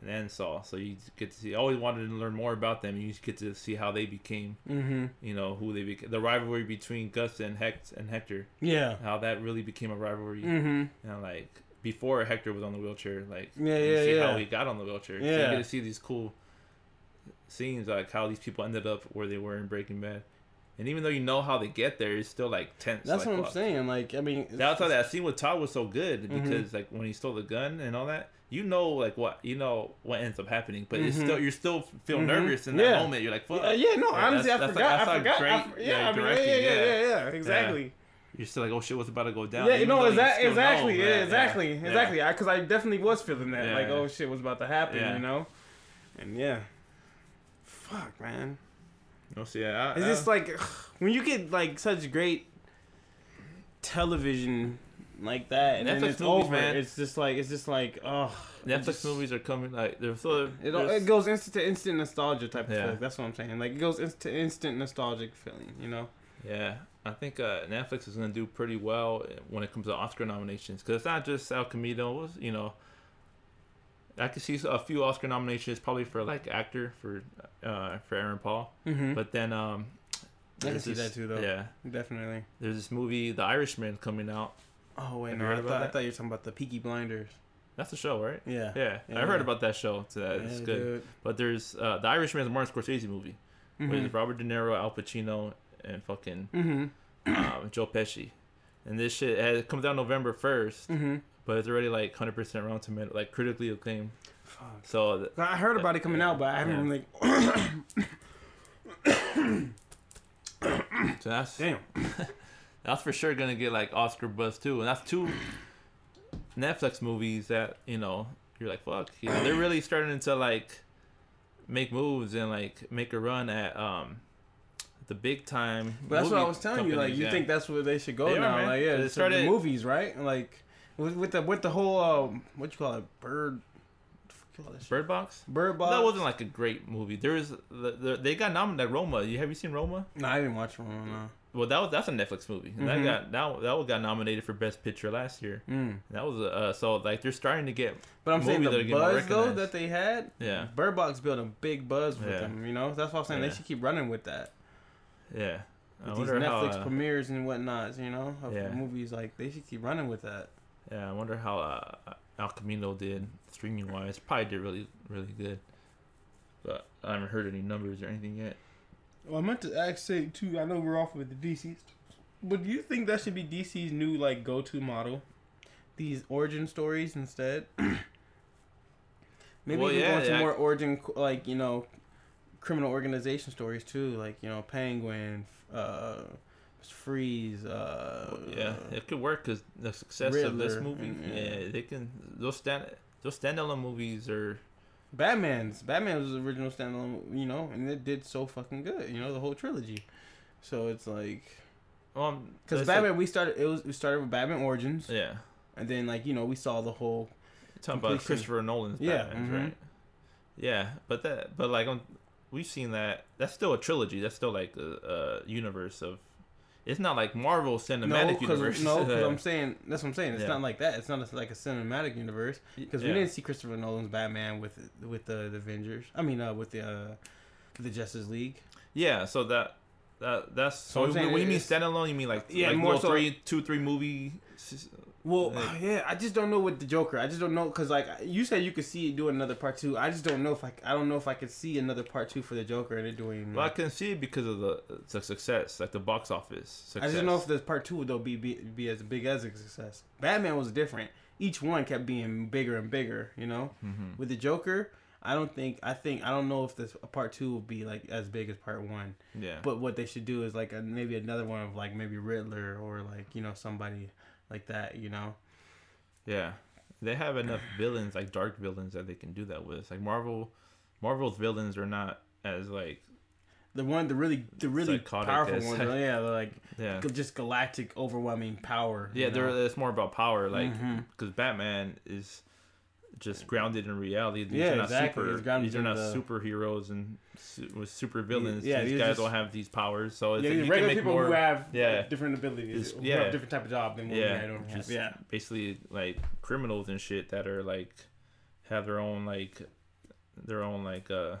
and then Saul. So you get to see. I always wanted to learn more about them. You get to see how they became. Mm-hmm. You know who they became. The rivalry between Gus and Hex and Hector. Yeah. How that really became a rivalry. Mm-hmm. And like before Hector was on the wheelchair, like Yeah, you yeah, see yeah. how he got on the wheelchair. So Yeah. you get to see these cool scenes, like how these people ended up where they were in Breaking Bad. And even though you know how they get there, it's still like tense. That's like, what I'm saying. Like, I mean, That's why that scene with Todd was so good Mm-hmm. because like when he stole the gun and all that, you know like what you know what ends up happening, but it's Mhm. still you're still feel Mhm. nervous in that Yeah. moment. You're like, fuck. Uh, yeah, no, Yeah, honestly, I that's- that's forgot. like- I forgot. like I great, yeah, yeah, I mean, yeah, yeah, yeah, yeah. yeah, yeah, exactly. You're still like, oh shit, what's about to go down? Yeah, even no, though you exactly, know exactly, that, yeah, exactly, yeah. exactly. Because I, definitely was feeling that, like, oh shit, was about to happen, you know. And yeah, fuck, man. No, see, yeah, I, It's I- just like when you get like such great television like that, and then Netflix it's movies, over. man. It's just like it's just like oh, Netflix just- movies are coming like they're so. It, it goes instant to instant nostalgia type of Yeah. feeling. That's what I'm saying. Like it goes inst- to instant nostalgic feeling. You know. Yeah, I think uh, Netflix is gonna do pretty well when it comes to Oscar nominations because it's not just El Camino. You know, I could see a few Oscar nominations probably for like actor for uh, for Aaron Paul, Mm-hmm. but then um, I can see this- that too, though. Yeah, Definitely. there's this movie, The Irishman, coming out. Oh wait, Have no, I thought, I thought you were talking about the Peaky Blinders. That's the show, right? Yeah. Yeah, Yeah, I heard about that show. So that it's good. dude. But there's uh, The Irishman is a Martin Scorsese movie Mhm. with Robert De Niro, Al Pacino, and fucking Mhm. um, Joe Pesci. And this shit has, it comes out November first, Mhm. but it's already like 100% Rotten Tomato, like critically acclaimed. Fuck. So th- I heard about it coming out, but I haven't Yeah. like. so that's Damn. that's for sure gonna get like Oscar buzz too, and that's two Netflix movies that you know you're like fuck, you know, they're really starting to like make moves and like make a run at um the big time. But that's what I was telling you. Like, you yeah. think that's where they should go They now? man. Like, yeah, They started- the movies, right? Like, with, with the with the whole um, what you call it, bird. what the fuck you call that shit? Bird Box? Bird box. That wasn't like a great movie. There is the, the, they got nominated Roma. You have you seen Roma? No, I didn't watch Roma. No. Well, that was that's a Netflix movie. And Mhm. That got that that one got nominated for Best Picture last year. Mm. That was uh so like they're starting to get But I'm saying the buzz though that they had. Yeah. Bird Box built a big buzz with Yeah. them. You know, that's why I'm saying Yeah. they should keep running with that. yeah. I With these wonder how Netflix uh, premieres and whatnot. You know, of Yeah. movies like they should keep running with that. yeah I wonder how uh, El Camino did streaming wise. Probably did really really good. But I haven't heard any numbers or anything yet. Well, I meant to ask say too. I know we're off with the DC, but do you think that should be DC's new like go-to model? These origin stories instead. Maybe Well, we yeah, go into yeah. more origin, like you know, criminal organization stories too, like you know, Penguin, uh, Freeze. Uh, yeah, it could work because the success of this Riddler, movie. and- Yeah. yeah. they can those stand those standalone movies are Batman's Batman was the original standalone, you know, and it did so fucking good, you know, the whole trilogy. So it's like um because Batman, like- we started it was we started with Batman Origins, yeah. and then like you know we saw the whole talking about. Christopher Nolan's Yeah, Batman, mhm. right? Yeah, but that, but like on, we've seen that. That's still a trilogy. That's still like a, a universe of. It's not like Marvel cinematic no, universe. no, because I'm saying that's what I'm saying. It's Yeah. not like that. It's not a, like a cinematic universe because Yeah. we didn't see Christopher Nolan's Batman with with the, the Avengers. I mean, uh, with the uh, the Justice League. Yeah, so that that that's So so. You mean standalone, you mean like Yeah, like more so three, two, three movie. Well, Like- yeah, I just don't know with the Joker. I just don't know because like you said, you could see it do another part two. I just don't know if I, I don't know if I could see another part two for the Joker and it doing. Well, I can see it because of the, the success, like the box office. Success. I just don't know if the part two would though be, be be as big as a success. Batman was different. Each one kept being bigger and bigger. You know, Mhm. with the Joker, I don't think I think I don't know if this part two will be like as big as part one. Yeah. But what they should do is like a, maybe another one of like maybe Riddler or like you know somebody like that. You know. Yeah, they have enough villains, like dark villains, that they can do that with. It's like Marvel, Marvel's villains are not as like The one, the really, the really powerful ones, are, yeah, they're like yeah, just galactic, overwhelming power. yeah. you They're it's more about power, like mm-hmm. because Batman is just grounded in reality. These Yeah, are not exactly. super. These are not the- superheroes and su- with super villains. yeah, these these guys just- don't have these powers, so it's yeah, like regular make people more. who have yeah. different abilities, who yeah. different type of job than yeah, have. just Yeah, basically like criminals and shit that are like have their own like their own like uh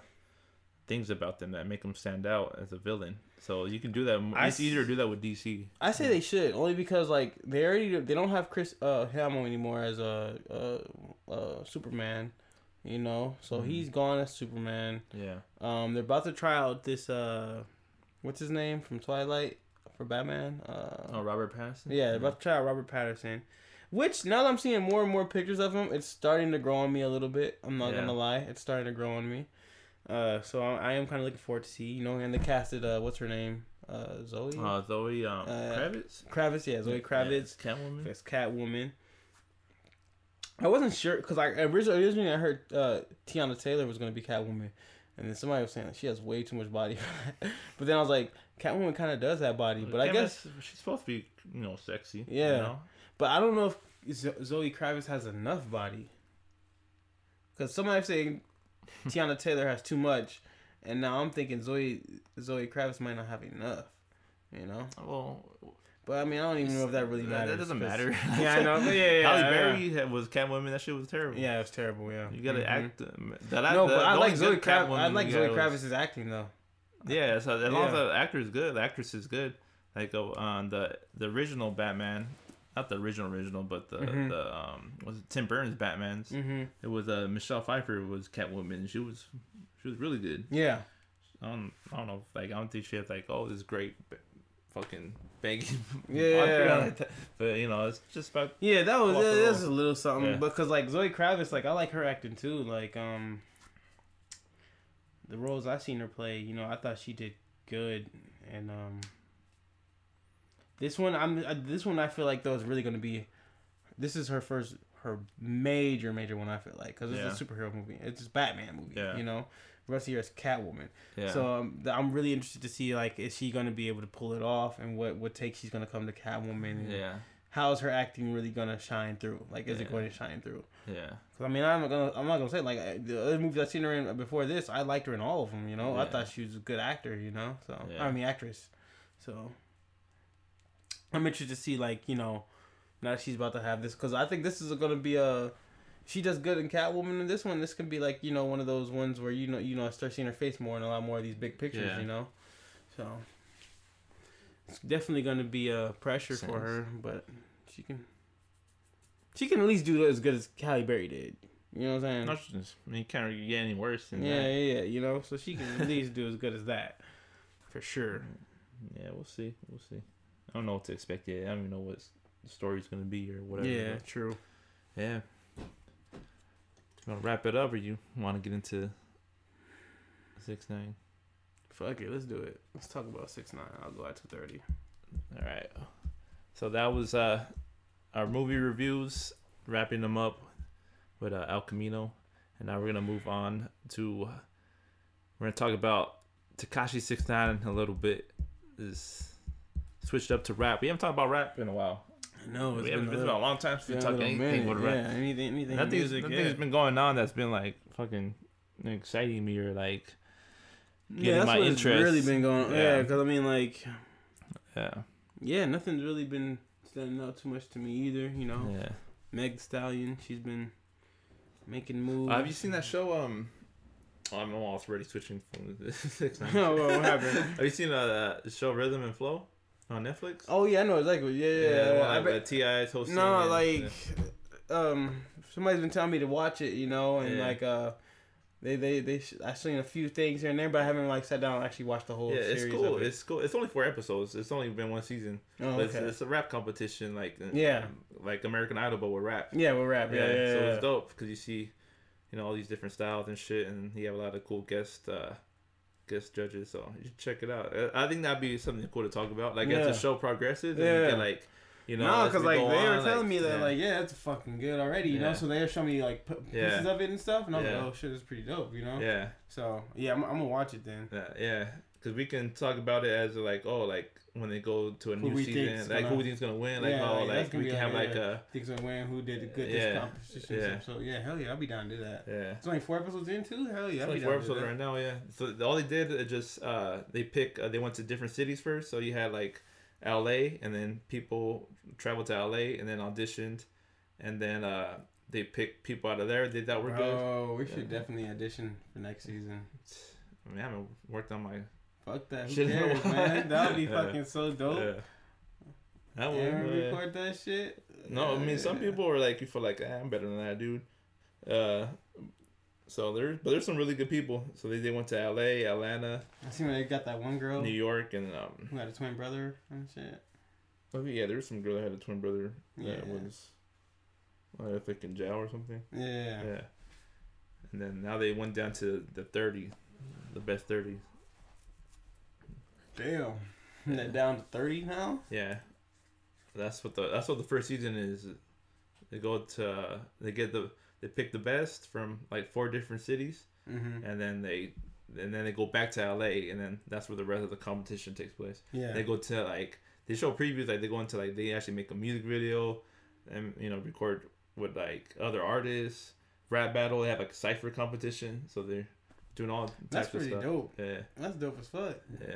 things about them that make them stand out as a villain. So you can do that. I It's easier to do that with DC. I say they should only because like they already they don't have Chris uh Hamill anymore as a uh, uh Superman, you know, so Mhm. he's gone as Superman. Yeah, Um, they're about to try out this uh what's his name from Twilight for Batman? Uh, Oh, Robert Pattinson. yeah, about to try out Robert Pattinson. Which now that I'm seeing more and more pictures of him, it's starting to grow on me a little bit. I'm not Yeah. gonna lie, it's starting to grow on me. Uh, so I, I am kind of looking forward to see, you know, and they casted uh, what's her name, uh, Zoe Uh, Zoe um, Uh, Kravitz. Kravitz, yeah, Zoe Kravitz Yeah, Catwoman. as Catwoman. I wasn't sure because I originally, originally I heard uh, Teyana Taylor was gonna be Catwoman, and then somebody was saying that she has way too much body. but then I was like, Catwoman kind of does have body, but I Yeah, guess, she's supposed to be, you know, sexy. Yeah. You know? but I don't know if Zoe Kravitz has enough body. Because somebody saying Teyana Taylor has too much, and now I'm thinking Zoe Zoe Kravitz might not have enough. You know, Well, but I mean, I don't even know if that really matters. That doesn't matter. Yeah, I know. But yeah, yeah. Halle yeah. Berry had- was Catwoman. That shit was terrible. Yeah, it's terrible. Yeah, You gotta Mhm. act. um, That, No, the- but I like Zoe Kravitz. I like Zoe Kravitz's acting though. Yeah, so as long as the actor is good, the actress is good. Like uh, on the the original Batman, not the original original, but the Mhm. the um was it Tim Burns Batman's. Mm-hmm. It was uh Michelle Pfeiffer was Catwoman. She was she was really good. Yeah. I don't I don't know like I don't think she had like oh this great fucking banging Yeah. like but you know it's just about Yeah, that was the that's a little something. Yeah. Because like Zoe Kravitz, like I like her acting too. Like um, the roles I seen her play, you know, I thought she did good. And um, this one, I'm uh, this one I feel like though is really gonna be. This is her first, her major, major one. I feel like because it's a superhero movie. It's a Batman movie. Yeah. You know, the rest of the year is Catwoman. yeah So um, I'm really interested to see like is she gonna be able to pull it off and what what takes she's gonna come to Catwoman and yeah how is her acting really gonna shine through? Like, is it going to shine through? yeah 'Cause, I mean, I'm not gonna I'm not gonna say like the other movies I've seen her in before this, I liked her in all of them. You know, I thought she was a good actor. You know, so Yeah. I mean actress. So I'm interested to see like you know now she's about to have this because I think this is gonna be a she does good in Catwoman in this one. This can be like you know one of those ones where you know you know I start seeing her face more and a lot more of these big pictures. Yeah. You know, so it's definitely gonna be a pressure for her, but she can she can at least do as good as Halle Berry did. You know what I'm saying? no, just- I mean you can't really get any worse than yeah, that yeah, yeah. You know, so she can at least do as good as that, for sure. yeah we'll see we'll see I don't know what to expect yet I don't even know what the story's gonna be or whatever yeah, but- true. Yeah. You want to wrap it up, or you want to get into six nine? Fuck it, let's do it. Let's talk about six nine. I'll go at two thirty. All right. So that was uh our movie reviews, wrapping them up with uh, El Camino, and now we're gonna move on to we're gonna talk about Tekashi Six Nine a little bit. Is switched up to rap. We haven't talked about rap in a while. No, know We haven't, it's been a long time since we been talked anything minute, with rap. Yeah, anything, anything. Nothing's, music, nothing's yeah. been going on that's been like fucking exciting me or like yeah, getting that's my what interest. really been going. Yeah, Yeah. because I mean, like, yeah yeah, nothing's really been standing out too much to me either. You know, yeah. Meg Stallion, she's been making moves. Uh, have you seen that show? Um, oh, I'm already switching from six. nine. oh, what, what happened? have you seen uh, the show Rhythm and Flow on Netflix? Oh yeah, I know exactly. Yeah, yeah. yeah. one I like, T.I. is hosting. No, and- like, um, somebody's been telling me to watch it, you know, and Yeah. like, uh, they they they sh- I've seen a few things here and there, but I haven't like sat down and actually watched the whole yeah, it's series. cool. It. It's cool. It's only four episodes. It's only been one season. oh, But it's, okay. it's a rap competition, like uh, Yeah. like American Idol, but with rap. yeah, we're rap. Yeah, yeah, yeah. so it's dope because you see, you know, all these different styles and shit, and you have a lot of cool guest uh, guest judges. So you should check it out. Uh, I think that'd be something cool to talk about. Like as Yeah. the show progresses, and Yeah. you can like, you know, no, because like they were on, telling me that yeah. like yeah, it's fucking good already, you know. So they were showing me like p- Yeah. pieces of it and stuff, and I was Yeah. like, oh shit, it's pretty dope, you know. yeah, So yeah, I'm, I'm gonna watch it then. yeah, yeah. Because we can talk about it as like, oh, like when they go to a Who new season, like gonna- who we think's gonna win, like Yeah, oh, like, we can have like, a Thinks of when who did a good Yeah. this competition. Yeah. So yeah, hell yeah, I'll be down to that. yeah. It's only four episodes in too. Hell yeah, It's I'll only be four episodes right now, yeah. So all they did is just uh, they pick. Uh, they went to different cities first. So you had like L.A. and then people traveled to L.A. and then auditioned, and then uh, they picked people out of there. They thought were good. Oh, we should definitely audition for next season. I mean, I haven't worked on my. Fuck that. Who Shit. cares, man? That would be fucking so dope. That one, yeah. record that shit. No, I mean some people are like, you feel like ah, I'm better than that dude. Uh, So there, but there's some really good people. So they, they went to L.A., Atlanta, I see when they got that one girl New York, and um. who had a twin brother and shit. Think yeah, there was some girl that had a twin brother that Yeah. was, uh, I think in jail or something. Yeah. Yeah. And then now they went down to the thirty, the best thirty. Damn. That down to thirty now. Yeah. That's what the that's what the first season is. They go to they get the they pick the best from like four different cities, Mm-hmm. and then they and then they go back to LA, and then that's where the rest of the competition takes place. Yeah. They go to like they show previews like they go into like they actually make a music video, and you know record with like other artists, rap battle. They have like a cipher competition, so they're doing all types That's of pretty stuff. dope. Yeah, That's dope as fuck. yeah.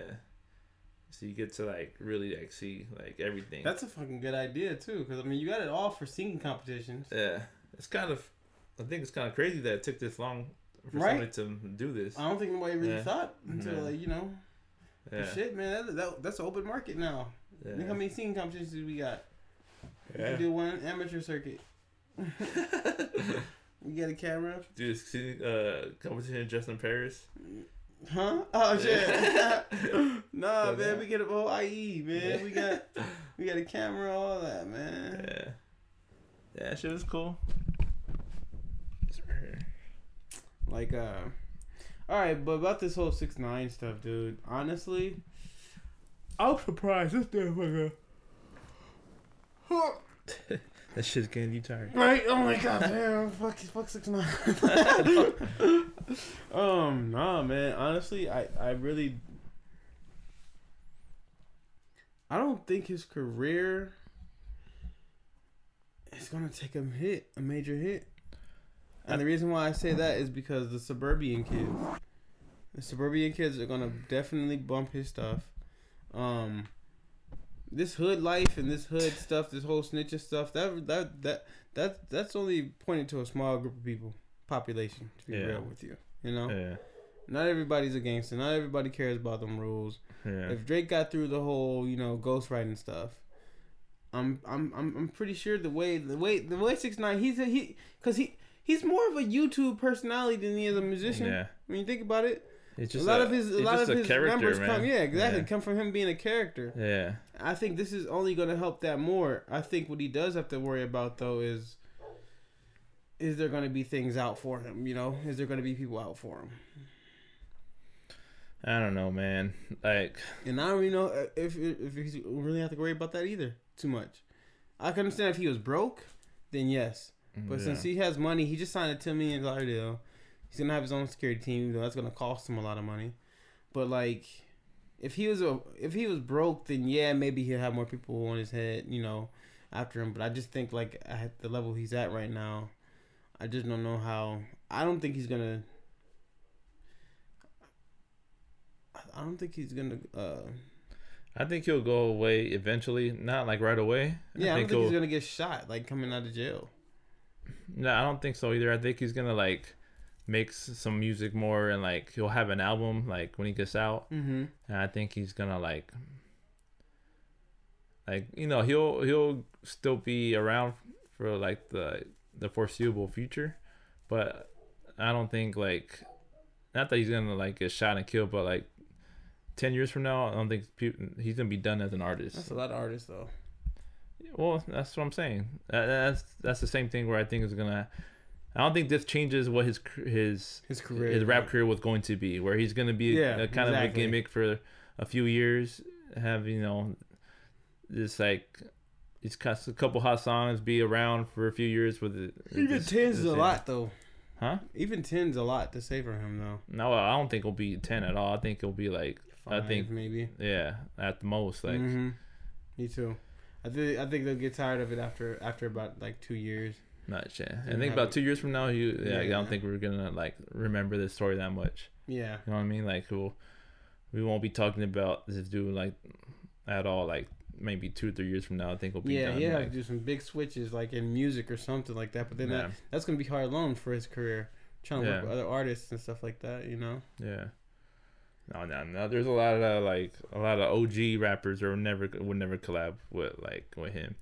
So you get to like really like see like everything. That's a fucking good idea too, because I mean you got it all for singing competitions. yeah. It's kind of, I think it's kind of crazy that it took this long for Right. somebody to do this. I don't think nobody really Yeah. thought until Yeah. like you know, Yeah, shit, man. That, that that's an open market now. yeah. Look how many singing competitions we got. Yeah. can do one amateur circuit. You get a camera, Dude, see, uh, competition just in Paris. Huh? Oh shit. nah, man, that- we get a whole IE, man. Yeah. We got we got a camera, all that, man. Yeah. Yeah, shit was cool. It's right here. Like, uh, all right, but about this whole six nine stuff, dude. Honestly, I'm surprised this motherfucker. That shit's getting you tired. Right? Oh my god, damn! fuck, fuck six nine. um, nah, man. Honestly, I, I really, I don't think his career is gonna take a hit, a major hit. And the reason why I say that is because the suburban kids, the suburban kids are gonna definitely bump his stuff. Um, this hood life and this hood stuff, this whole snitching stuff, that that that that that's only pointed to a small group of people, population. To be Yeah. real with you, you know, Yeah. not everybody's a gangster. Not everybody cares about them rules. Yeah. If Drake got through the whole, you know, ghostwriting stuff, I'm I'm I'm I'm pretty sure the way the way the way six nine he's a, he because he he's more of a YouTube personality than he is a musician. Yeah. When you think about it, It's a just lot of his a lot of his numbers man. come yeah exactly Yeah. come from him being a character. Yeah. I think this is only going to help that more. I think what he does have to worry about though is is there going to be things out for him, you know? Is there going to be people out for him? I don't know, man. Like, And I don't really know uh, if if he's really have to worry about that either too much. I can understand if he was broke, then yes. But yeah. since he has money, he just signed a ten million dollar deal. He's gonna have his own security team. though That's gonna cost him a lot of money. But like, if he was a if he was broke, then yeah, maybe he'll have more people on his head, you know, after him. But I just think like at the level he's at right now, I just don't know how. I don't think he's gonna. I don't think he's gonna. uh I think he'll go away eventually. Not like right away. Yeah, I, don't think he's gonna get shot like coming out of jail. No, I don't think so either. I think he's gonna like make s- some music more and like he'll have an album like when he gets out. Mm-hmm. And I think he's gonna like like you know he'll he'll still be around for like the the foreseeable future, but I don't think like not that he's gonna like get shot and killed, but like ten years from now, I don't think people, he's gonna be done as an artist. That's a lot of artists though. Well, that's what I'm saying. That- That's that's the same thing where I think is gonna. I don't think this changes what his his His career, his rap career was going to be, where he's gonna be Yeah, a, kind exactly. of a gimmick for a few years, have you know, this like, it's a couple hot songs, be around for a few years with it. Even this- tens is this- a lot though. huh? Even tens a lot to say for him though. No, I don't think it'll be ten at all. I think it'll be like, I think- maybe. yeah, at the most, like, Mhm. Me too. I think I think they'll get tired of it after after about like two years. Not yet. I think about two years from now, you, yeah, I don't think we're gonna like remember this story that much. Yeah. You know what I mean? Like, we'll, we won't be talking about this dude like at all. Like maybe two or three years from now, I think we'll be Yeah, done. have like, do some big switches like in music or something like that. But then yeah, that, that's gonna be hard alone for his career. Trying to work with other artists and stuff like that, you know. yeah. No, no, no. There's a lot of like a lot of OG rappers or never would never collab with like with him.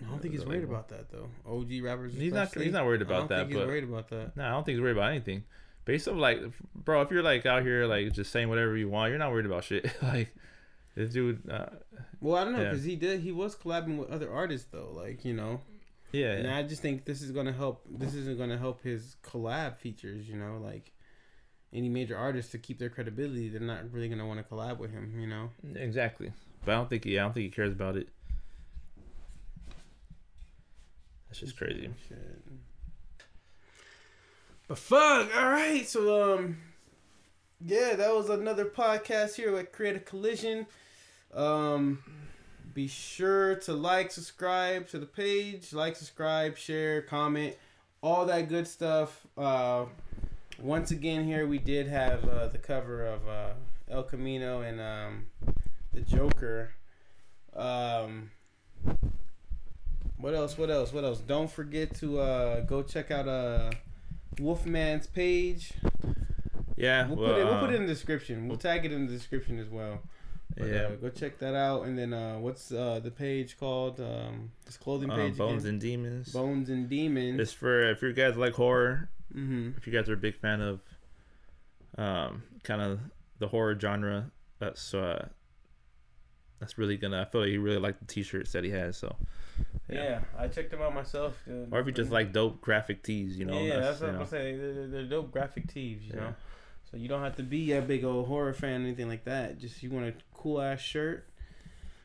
I don't think he's worried about that though. OG rappers. He's not. He's not worried I about don't that. think he's But worried about that. no, I don't think he's worried about anything. Based on like, bro, if you're like out here like just saying whatever you want, you're not worried about shit. like this dude. Uh, Well, I don't know Yeah. because he did. He was collabing with other artists though. Like you know, yeah. and I just think this is gonna help. This isn't gonna help his collab features. You know, like any major artist to keep their credibility, they're not really gonna want to collab with him. You know. Exactly. But I don't think. he. I don't think he cares about it. That's just crazy. Shit. But fuck, all right. So um, yeah, that was another podcast here at Creative Collision. Um, be sure to like, subscribe to the page, like, subscribe, share, comment, all that good stuff. Uh, once again, here we did have uh, the cover of uh, El Camino and um, the Joker. Um, what else? What else? What else? Don't forget to uh, go check out uh, Wolfman's page. Yeah. We'll well, put it. We'll uh, put it in the description. We'll tag it in the description as well. But, yeah. uh, go check that out. And then uh, what's uh, the page called? Um, this clothing Uh, page. Bones again? and Demons. Bones and Demons. It's for if you guys like horror. mm-hmm. If you guys are a big fan of, um, kind of the horror genre. That's uh. That's really gonna. I feel like you really like the T-shirts that he has. So. Yeah. I checked them out myself. dude. Or if you just like dope graphic tees, you know. yeah, that's, you what know. I'm saying. They're, they're- dope graphic tees, you Yeah. know. So you don't have to be a big old horror fan or anything like that. Just you want a cool ass shirt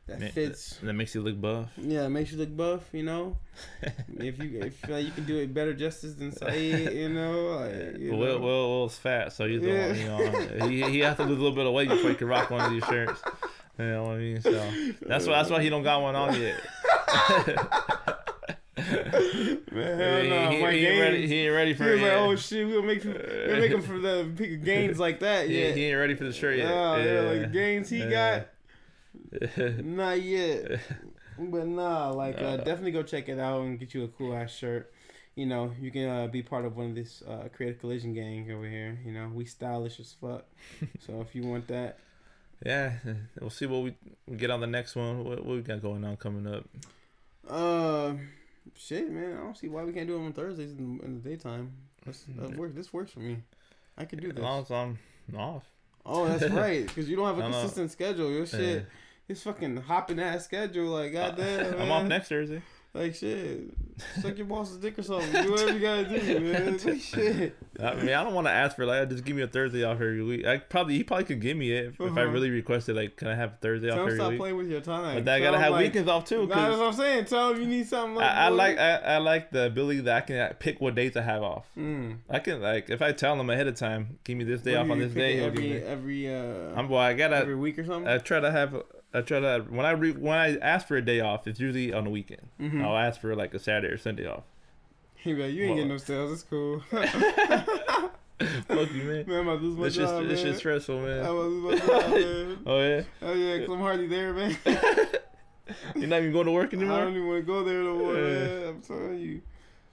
that Ma- fits. That makes you look buff. Yeah, it makes you look buff. You know, if you if like you can do it better justice than Saeed, you know. Like, you Well, know. Will, Will's fat, so he's the Yeah. one, you know. he, he has to lose a little bit of weight before he can rock one of these shirts. You know what I mean? So that's why that's why he don't got one on yet. Man, hell he, no, he, Mike he ain't ready. He ain't ready He for was it. like. "Oh shit, we'll make him, we'll make him for the pick gains like that." Yeah, he ain't ready for the shirt yet. Oh, yeah, like the gains he Yeah. got, not yet. But nah, like uh, definitely go check it out and get you a cool ass shirt. You know, you can uh, be part of one of this uh, creative collision gang over here. You know, we stylish as fuck. so if you want that, yeah, we'll see what we, we get on the next one. What, what we got going on coming up? Uh, shit, man, I don't see why we can't do it on Thursdays in the, in the daytime. That's, that work. This works for me. I can do As this. long as I'm off. Oh, that's right. Because you don't have a consistent schedule. Your shit, Yeah. it's fucking hopping ass schedule. Like goddamn, I'm man. off next Thursday. Like shit, suck your boss's dick or something. Do whatever you gotta do, man. Like, shit. I mean, I don't want to ask for like just give me a Thursday off every week. I probably he probably could give me it if, if I Uh-huh. really requested. Like, can I have Thursday off Tell him every stop week? playing with your time. But then I gotta have like, weekends off too. Nah, that's what I'm saying. Tell him you need something like. I, I like I, I like the ability that I can uh, pick what days I have off. Mm. I can like if I tell him ahead of time, give me this day What, off on this day. it he'll give Every every uh I'm boy. I gotta. every week or something. I try to have. I try to when I re, when I ask for a day off, it's usually on the weekend. Mhm. I'll ask for like a Saturday or Sunday off. He like, you ain't getting no sales. It's cool. Fuck you, man. man, I'm about to lose my shit's job, this man. shit's stressful, I'm man. about to lose my job, man. Oh yeah, Oh yeah, cause I'm hardly there, man. you're not even going to work anymore. I don't even want to go there no more, Yeah. man. I'm telling you.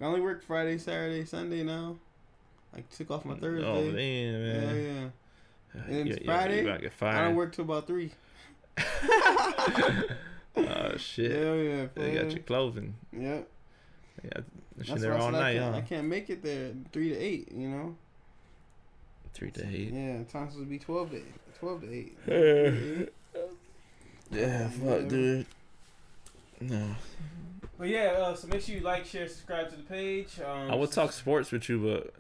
I only work Friday, Saturday, Sunday now. I took off my Thursday. Oh yeah, man. yeah. Yeah, it's yeah, Friday, you about to get I don't work till about three. Oh shit. Hell yeah, They got your clothing. Yep. Yeah, That's shit there I all said I night, can't, I can't make it there three to eight. You know. Three to eight. Yeah, time's supposed to be twelve to eight. Twelve to eight. Yeah, Yeah. fuck, dude. No, But yeah, uh, so make sure you like, share, subscribe to the page. Um, I would talk sports with you, but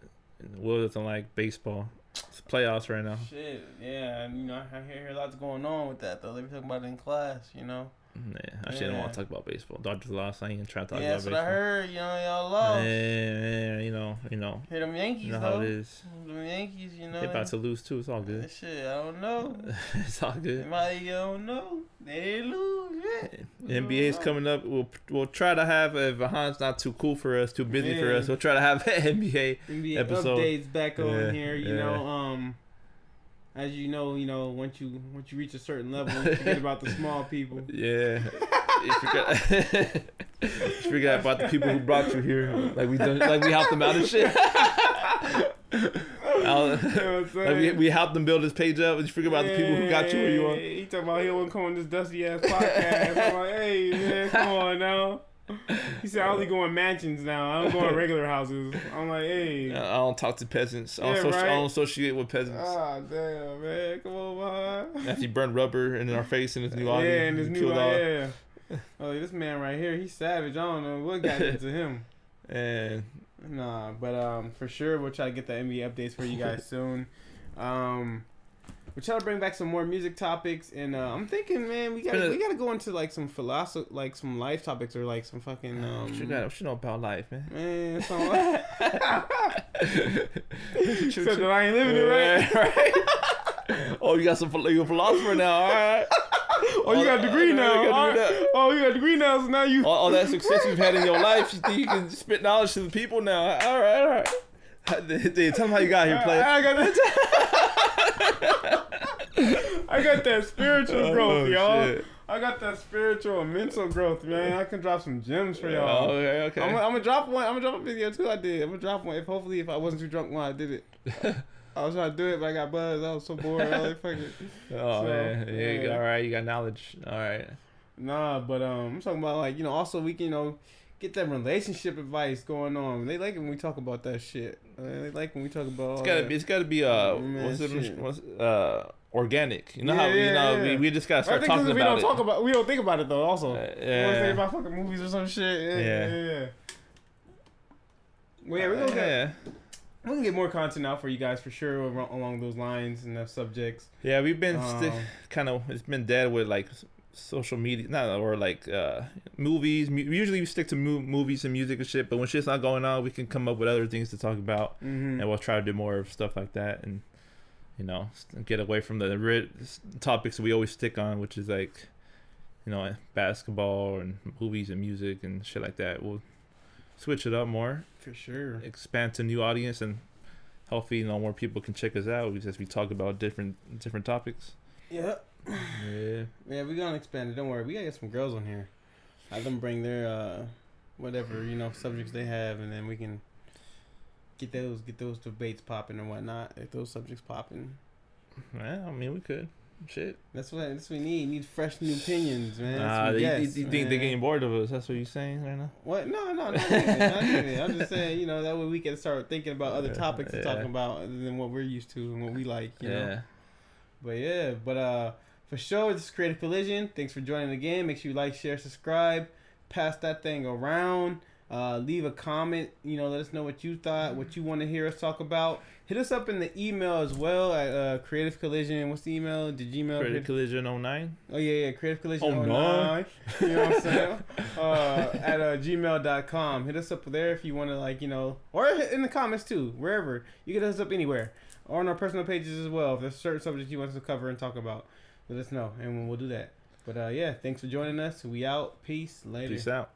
Will doesn't like baseball. Playoffs right now. Shit, yeah, you know I hear, hear lots going on with that though. They be talking about it in class, you know. Yeah, actually, I don't want to talk about baseball. Dodgers lost. I ain't trying to talk yeah, about that's what. I heard. You know, y'all Yeah, lost. yeah, you know, you know, Hit them Yankees you know how though. it is. Them Yankees, you know. They're about to lose too. It's all good. Shit, I don't know. it's all good. might, you don't know. They lose yet. NBA's coming up. We'll we'll try to have if Vahan's not too cool for us, too busy for us. We'll try to have NBA. NBA episode. updates back on Yeah, here. You yeah. know, um, as you know, you know, once you once you reach a certain level, you forget about the small people. Yeah. you forgot, you forgot about the people who brought you here. Like we done, like we helped them out and shit. You know like we, we helped them build this page up, and you forget about the people who got you where you are. He talking about he won't come on this dusty ass podcast. I'm like, hey man, come on now. He said, I only go in mansions now. I don't go in regular houses. I'm like, hey. I don't talk to peasants. I don't, Yeah, I don't associate with peasants. Ah, damn, man. Come on, man. After he burned rubber in our face in his new yeah, Audi, and his new killed yeah. Oh, this man right here, he's savage. I don't know what got into him. And Nah, but um, for sure we'll try to get the NBA updates for you guys soon. Um, we'll try to bring back some more music topics, and uh, I'm thinking, man, we got to we got to go into like some philosophy, like some life topics, or like some fucking um. what you got? What you know about life, man? Man, some like, Choo- said choo- that I ain't living it right. right. oh, you got some you a philosopher now. All right. Oh, you got a degree now. you got a All degree right. Oh, you got a degree now, so now you. all, all that success you've had in your life, you think you can spit knowledge to the people now. All right, all right. Tell them how you got here, player. I got. I got that spiritual growth, Oh, y'all. shit. I got that spiritual and mental growth, man. I can drop some gems for y'all. Oh, okay, okay. I'm, I'm gonna drop one. I'm gonna drop a video too. I did. I'm gonna drop one. If hopefully, if I wasn't too drunk when I did it, I was trying to do it, but I got buzzed. I was so bored. I was like, fuck it. oh So, man, yeah, yeah. all right. You got knowledge. All right. Nah, but um, I'm talking about like you know. Also, we can you know get that relationship advice going on. They like it when we talk about that shit. Uh, they like when we talk about. It's gotta that. be. It's gotta be. Uh, Man, what's it? What's, uh, organic. You know how Yeah, you know yeah. we, we just gotta start talking we about don't it. talk about we don't think about it though. Also, Uh, you yeah. think about fucking movies or some shit. Yeah, Yeah. yeah. yeah. Well, yeah, we're gonna get, yeah. we can get more content out for you guys for sure along those lines and the subjects. Yeah, we've been Um, kind of. It's been dead with like social media, not or like uh movies. Usually we stick to mo- movies and music and shit. But when shit's not going on, we can come up with other things to talk about, Mm-hmm. and we'll try to do more of stuff like that, and you know, get away from the ri- topics we always stick on, which is like, you know, basketball and movies and music and shit like that. We'll switch it up more, For sure. expand to new audience, and hopefully, you know, more people can check us out as we talk about different different topics. Yeah. Yeah. Yeah, we're gonna expand it. Don't worry. We gotta get some girls on here. Have them bring their uh whatever, you know, subjects they have and then we can get those get those debates popping and whatnot. Get those subjects popping. Yeah, I mean, we could. Shit. That's what that's what we need. Need fresh new opinions, man. That's Ah, what we you, you- guess, you think they're getting bored of us? That's what you're saying right now? What? No, no, not even. not even. I'm just saying, you know, that way we can start thinking about other Yeah, topics to yeah. talk about other than what we're used to and what we like, you know. yeah. But yeah, but uh, for sure, this is Creative Collision. Thanks for joining again. Make sure you like, share, subscribe, pass that thing around. Uh, leave a comment. You know, let us know what you thought, what you want to hear us talk about. Hit us up in the email as well at uh, Creative Collision. What's the email? The Gmail. Creative Collision 09? Oh yeah, yeah, Creative Collision Oh, 09. no. You know what I'm saying? uh, at uh, gmail.com. Hit us up there if you want to, like, you know, or in the comments too, wherever. You can hit us up anywhere. Or on our personal pages as well. If there's certain subjects you want us to cover and talk about, let us know, and we'll do that. But uh, yeah, thanks for joining us. We out. Peace. Later. Peace out.